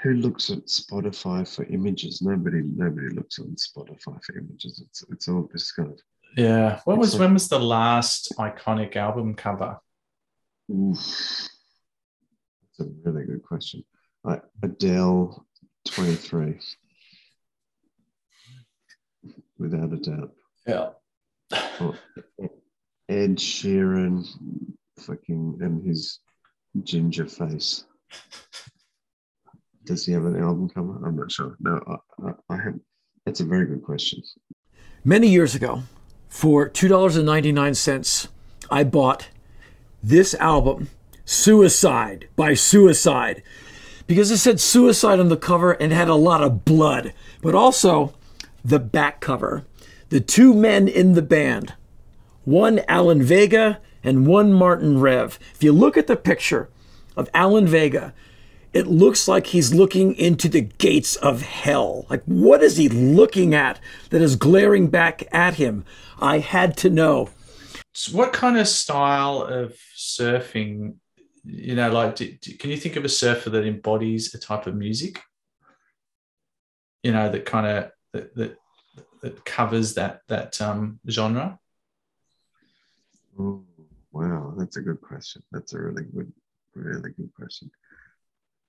who looks at Spotify for images? Nobody. Nobody looks on Spotify for images. It's it's all this kind of. yeah. When was like- when was the last iconic album cover? Oof. That's a really good question. Like Adele, twenty three. Without a doubt. Yeah. Or Ed Sheeran, fucking, and his ginger face. Does he have an album cover? I'm not sure. No, I, I, I have. That's a very good question. Many years ago, for $2.99, I bought this album, Suicide by Suicide, because it said suicide on the cover and had a lot of blood, but also the back cover. The two men in the band, one Alan Vega and one Martin Rev. If you look at the picture of Alan Vega, it looks like he's looking into the gates of hell. Like, what is he looking at that is glaring back at him? I had to know. So what kind of style of surfing, you know, like, do, do- can you think of a surfer that embodies a type of music? You know, that kind of that that, that covers that that um, genre. Ooh, wow, that's a good question. That's a really good, really good question.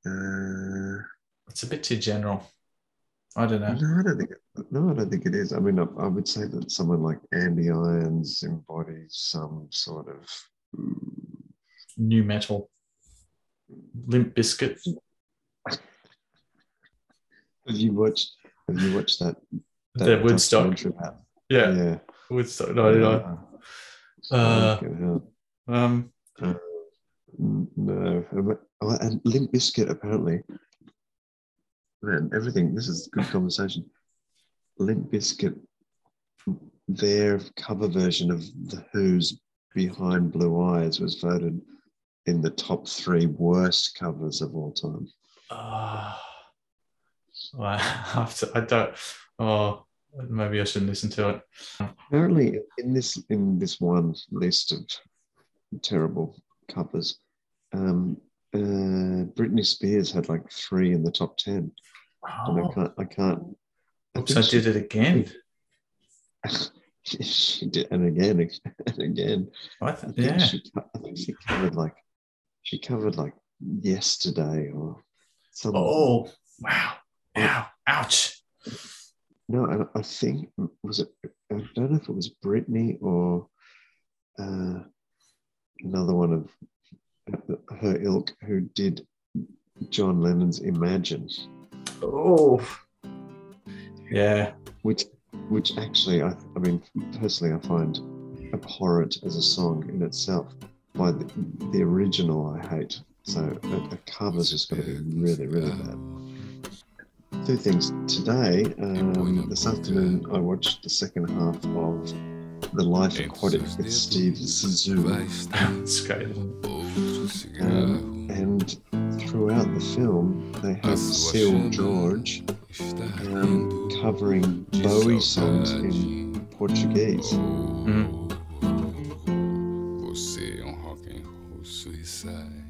Uh, It's a bit too general. I don't know. no, I don't think. No, I don't think it is. I mean, I, I would say that someone like Andy Irons embodies some sort of. Nu metal, Limp Bizkit. Have you watched? Have you watched that? that The Woodstock. about- Yeah. Yeah. Woodstock 99. Uh, Fucking hell. um, Uh, no, and Limp Bizkit apparently. Man, everything. This is good conversation. Limp Bizkit, their cover version of the Who's "Behind Blue Eyes" was voted in the top three worst covers of all time. Ah. well, I have to. I don't. Oh, maybe I shouldn't listen to it. Apparently, in this in this one list of terrible covers, um, uh, Britney Spears had like three in the top ten, and I Oh. can't. I can't. Oops, think I she- did it again. she did, and again and again. I I think yeah. she. I think she covered like she covered like yesterday or some. Oh, wow. Ow. Ouch. No, and I think was it. I don't know if it was Britney or uh, another one of her ilk who did John Lennon's Imagine. Oh. Yeah. Which, which actually, I, I mean, personally, I find abhorrent as a song in itself. By the, the original, I hate. So a, a cover's just got to be really, really bad. Two things. Today, um, this afternoon, I watched the second half of The Life Aquatic with Steve Zissou. It's great. Um, and throughout the film, they have Seu Jorge um, covering Bowie songs in Portuguese. Você é um rock and roll suicide.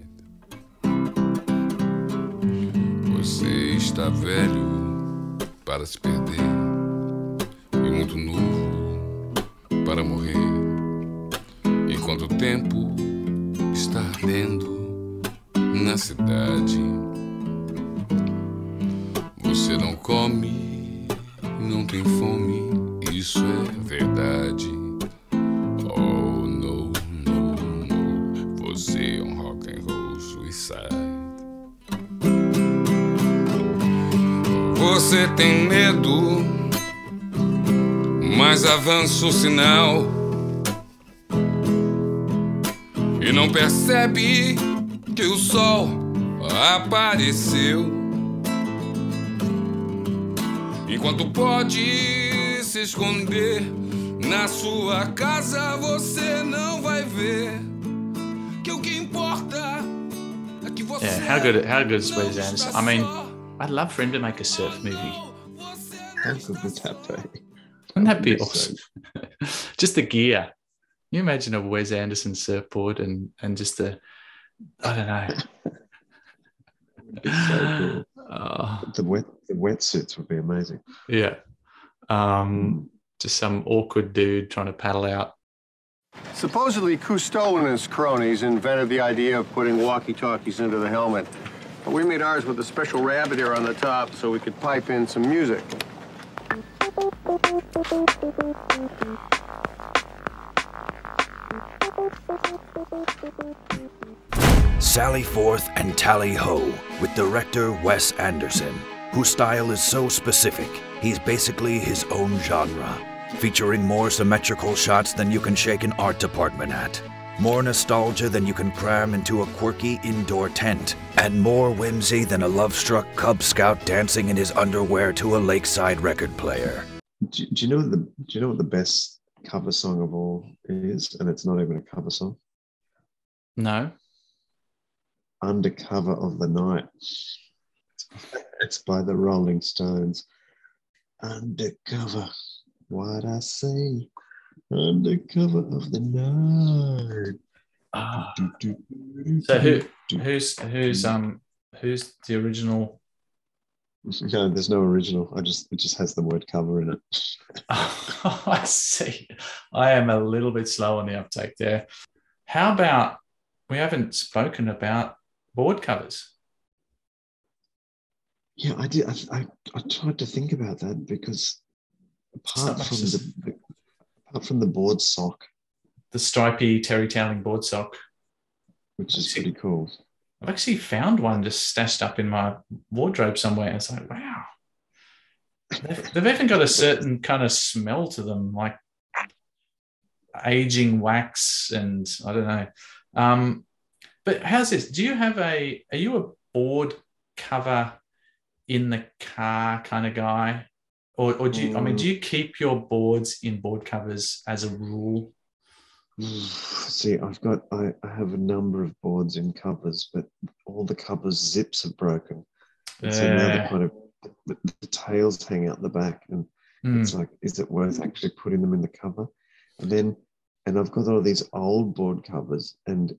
está velho para se perder e muito novo para morrer. Enquanto o tempo está ardendo na cidade, você não come, não tem fome, isso é verdade. Oh, no, no, no, você é um rock and roll suicide. Você tem medo, mas avança o sinal e não percebe que o sol apareceu. Enquanto pode se esconder na sua casa, você não vai ver que o que importa é que você. Yeah, how good how good is Wes Anderson? I mean, I'd love for him to make a surf movie. How good would that be? Wouldn't that be That'd be awesome? just the gear. Can you imagine a Wes Anderson surfboard and and just the I don't know. so cool. Oh, The wet the wetsuits would be amazing. yeah. Um just some awkward dude trying to paddle out. Supposedly, Cousteau and his cronies invented the idea of putting walkie-talkies into the helmet. But we made ours with a special rabbit ear on the top so we could pipe in some music. Sally forth and tally ho with director Wes Anderson, whose style is so specific, he's basically his own genre, featuring more symmetrical shots than you can shake an art department at, more nostalgia than you can cram into a quirky indoor tent, and more whimsy than a love struck Cub Scout dancing in his underwear to a lakeside record player. Do, do you know the do you know what the best cover song of all is? And it's not even a cover song. No. Undercover of the Night. It's by the Rolling Stones. Undercover. What I say. Undercover of the night. Ah. So who who's who's um who's the original No, there's no original. I just it just has the word cover in it. I see. I am a little bit slow on the uptake there. How about we haven't spoken about board covers? Yeah, I did. I, I, I tried to think about that because apart from the apart from the board sock, The stripy terry toweling board sock. which is pretty cool. I've actually found one just stashed up in my wardrobe somewhere. It's like, wow. They've, they've even got a certain kind of smell to them, like aging wax, and I don't know. Um, but how's this? Do you have a? Are you a board cover in the car kind of guy, or, or do you? I mean, do you keep your boards in board covers as a rule? See, I've got I, I have a number of boards in covers, but all the covers zips are broken. And so now they're kind of the, the tails hang out the back, and Hmm. it's like, is it worth actually putting them in the cover? And then, and I've got all these old board covers, and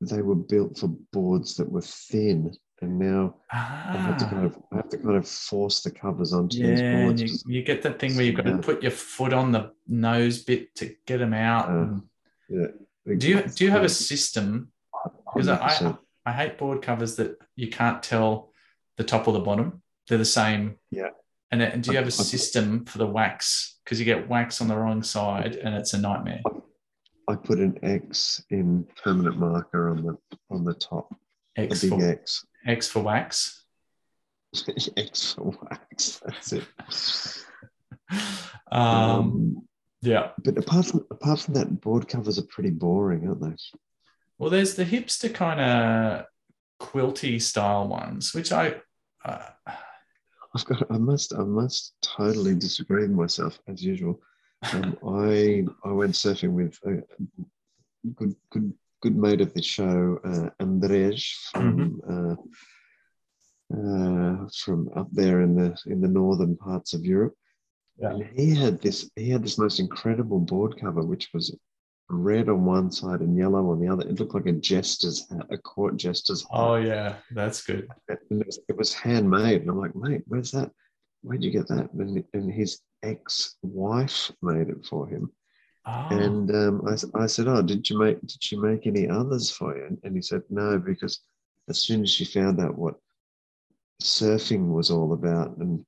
they were built for boards that were thin, and now I have to kind of I have to kind of force the covers onto these Ah. Yeah, boards. and you, you get that thing where you've got Yeah. to put your foot on the nose bit to get them out. and- yeah. do you do you have a system? Because I, I hate board covers that you can't tell the top or the bottom. They're the same. Yeah. And, then- do you have a system for the wax? Because you get wax on the wrong side, and it's a nightmare. I put an X in permanent marker on the on the top. X a big for- X. X for wax. X for wax. That's it. Um, yeah. But apart from apart from that, board covers are pretty boring, aren't they? Well, there's the hipster kind of quilty style ones, which I. Uh, I've got. I must. I must totally disagree with myself as usual. Um, I I went surfing with a good good good mate of the show, uh, Andrej from uh, uh, from up there in the in the northern parts of Europe. Yeah. And he had this he had this most incredible board cover, which was red on one side and yellow on the other. It looked like a jester's hat, a court jester's hat. Oh yeah, that's good. And it was, it was handmade. And I'm like, mate, where's that? Where'd you get that? And, and his ex-wife made it for him. Oh. And um, I, I said, "Oh, did you make? Did she make any others for you?" And he said, "No, because as soon as she found out what surfing was all about and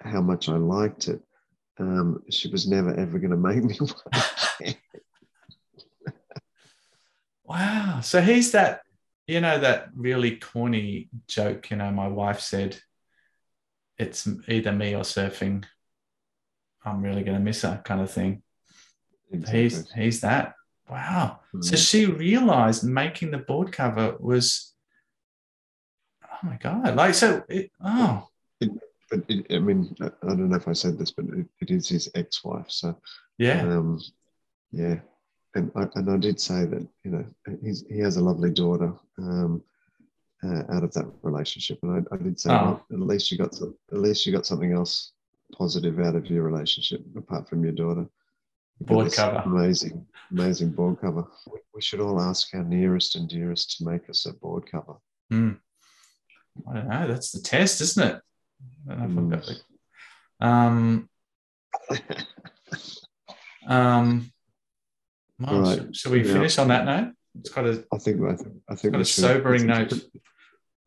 how much I liked it, um, she was never ever going to make me one." Wow. So he's that, you know, that really corny joke, you know, my wife said, it's either me or surfing. I'm really going to miss her kind of thing. He's, he's that. Wow. So Mm. she realized making the board cover was, oh my God. Like, so, it, oh, It, but it, I mean, I, I don't know if I said this, but it, it is his ex-wife. So yeah. um, yeah. And I, and I did say that you know he's, he has a lovely daughter um, uh, out of that relationship, and I, I did say Oh. well, at least you got some, at least you got something else positive out of your relationship apart from your daughter. Board cover. amazing, amazing board cover. We, should all ask our nearest and dearest to make us a board cover. Hmm. I don't know. That's the test, isn't it? I don't know if I've got the- Um, um, well, right. should, should we Yeah. finish on that note? It's quite a I think I think I think got we a sobering It's- note.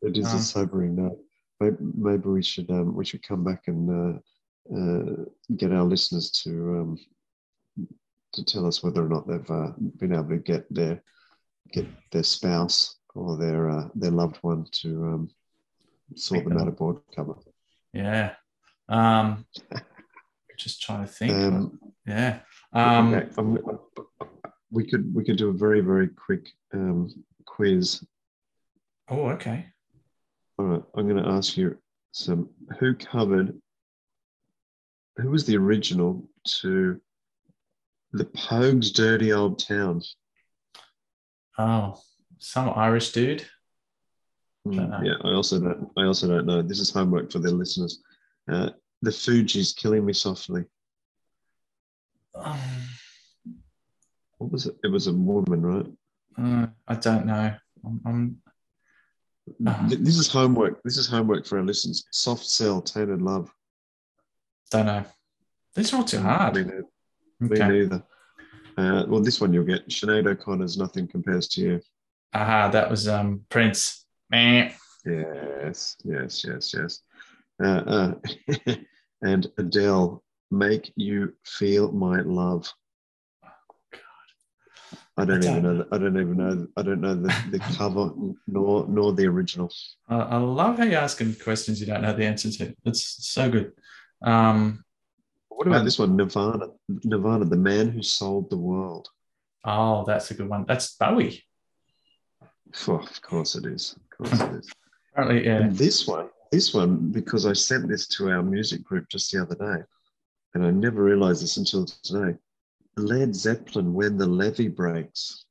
It is Um, a sobering note. Maybe, maybe we should um, we should come back and uh, uh, get our listeners to um, to tell us whether or not they've uh, been able to get their get their spouse or their uh, their loved one to um, sort them out a board cover. yeah. Um, just trying to think. Um, yeah. Um, okay, I'm- we could we could do a very very quick um, quiz. Oh, okay. All right, I'm going to ask you some. Who covered? Who was the original to the Pogues' "Dirty Old Town"? Oh, some Irish dude. Mm. Yeah, I also don't. I also don't know. This is homework for the listeners. Uh, the Fugees "Killing Me Softly." Um, What was it? It was a woman, right? uh, I don't know. I'm, I'm Uh-huh. This is homework. This is homework for our listeners. Soft Cell, Tainted Love. don't know. These are all too hard. Me neither. Me Okay. neither. Uh, well, this one you'll get. Sinead O'Connor's "Nothing Compares to You." Aha, that was um Prince. Meh. Yes, yes, yes, yes. Uh, uh, and Adele, "Make You Feel My Love." I don't I even don't- know. The, I don't even know. I don't know the, the cover nor nor the original. I, I love how you're asking questions you don't know the answer to. It's so good. Um, What about this one? Nirvana. Nirvana, the man who sold the world. oh, that's a good one. That's Bowie. Oh, of course it is. Of course it is. Apparently, yeah. And this one, this one, because I sent this to our music group just the other day, and I never realized this until today. Led Zeppelin, "When the Levee Breaks."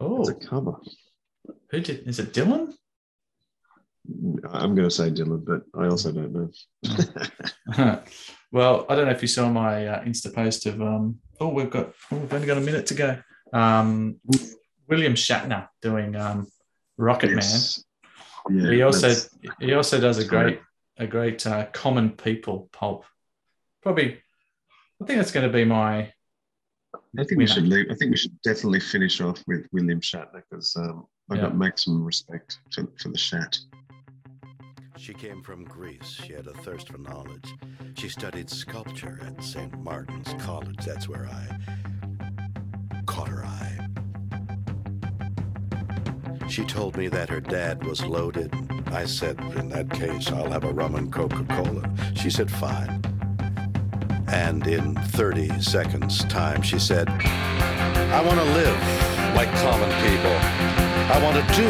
Oh, It's a cover. who did? Is it Dylan? I'm going to say Dylan, but I also don't know. well, I don't know if you saw my uh, Insta post of um. Oh, we've got. Oh, we've only got a minute to go. Um, William Shatner doing um, Rocket Yes. Man. Yeah, he also he also does a great. a great uh, common people pulp. Probably, I think that's going to be my. I think we should leave. I think we should definitely finish off with William Shatner because um, I Yeah. got maximum respect for, for the Shat. She came from Greece. She had a thirst for knowledge. She studied sculpture at St. Martin's College. That's where I caught her eye. She told me that her dad was loaded. I said, in that case, I'll have a rum and Coca Cola. She said, fine. And in 30 seconds' time, she said, I want to live like common people. I want to do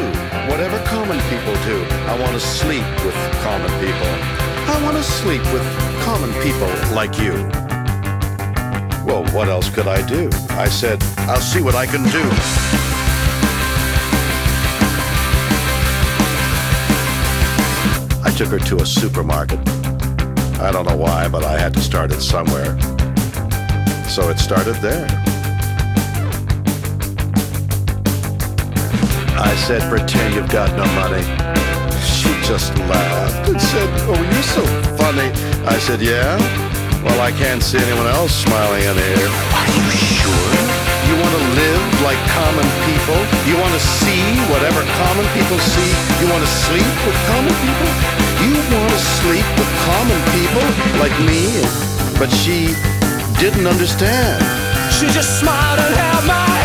whatever common people do. I want to sleep with common people. I want to sleep with common people like you. Well, what else could I do? I said, I'll see what I can do. I took her to a supermarket. I don't know why, but I had to start it somewhere. So it started there. Said, pretend you've got no money. She just laughed and said, oh, you're so funny. I said, yeah? Well, I can't see anyone else smiling in here. Are you sure? You want to live like common people? You want to see whatever common people see? You want to sleep with common people? You want to sleep with common people like me? But she didn't understand. She just smiled and held my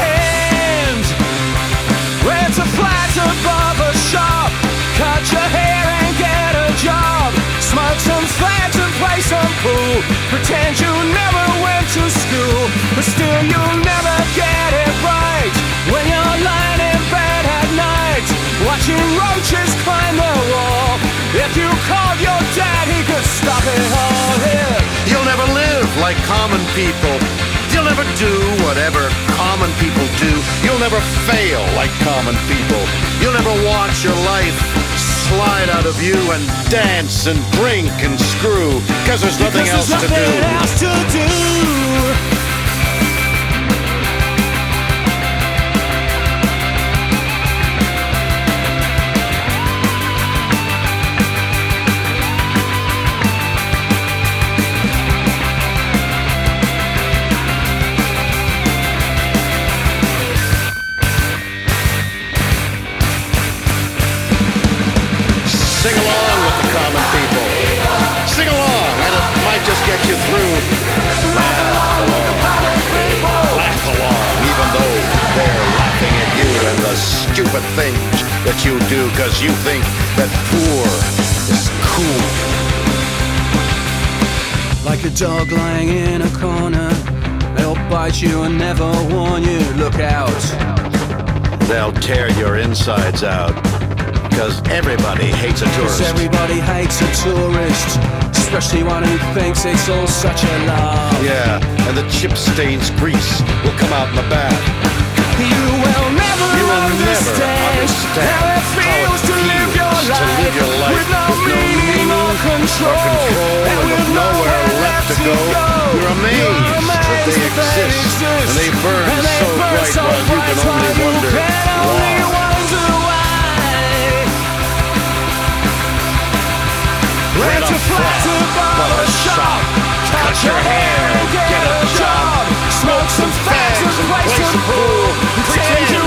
above a shop. Cut your hair and get a job. Smoke some fags and play some pool. Pretend you never went to school. But still you'll never get it right. When you're lying in bed at night. Watching roaches climb the wall. If you called your dad, he could stop it all here. You'll never live like common people. You'll never do whatever common people do. You'll never fail like common people. You'll never watch your life slide out of you and dance and drink and screw because there's nothing else there's to do. nothing else to do. Stupid things that you do because you think that poor is cool. Like a dog lying in a corner, they'll bite you and never warn you. Look out. They'll tear your insides out because everybody hates a Cause tourist. everybody hates a tourist, especially one who thinks it's all such a laugh. Yeah, and the chip stains grease will come out in the bath. You understand how it feels to live your to life live your life with no with no meaning or control, and with nowhere left to go. You're amazed that they exist, and they burn and they so burn bright so while you can only wonder. Can only why. wonder why. Rent a flat above a shop, cut your hair get a job, smoke some fags and play some pool. Pretend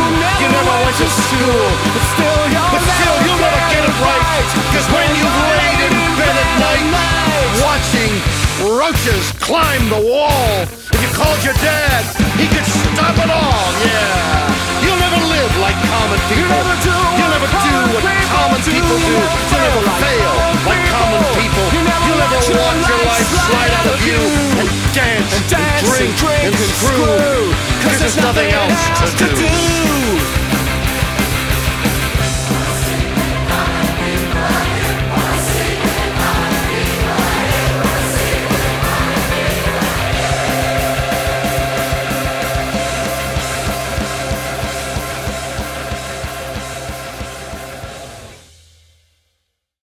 you never went to school, but still you'll But still, you'll never get it right. Because when you've laid in bed at night, watching roaches climb the wall, if you called your dad, he could stop it all. Yeah. You'll never live like common people. never do You'll never do what common people do. You'll never fail like common people. You'll never watch your life slide out of you and dance and drink and screw. Because there's nothing else to do.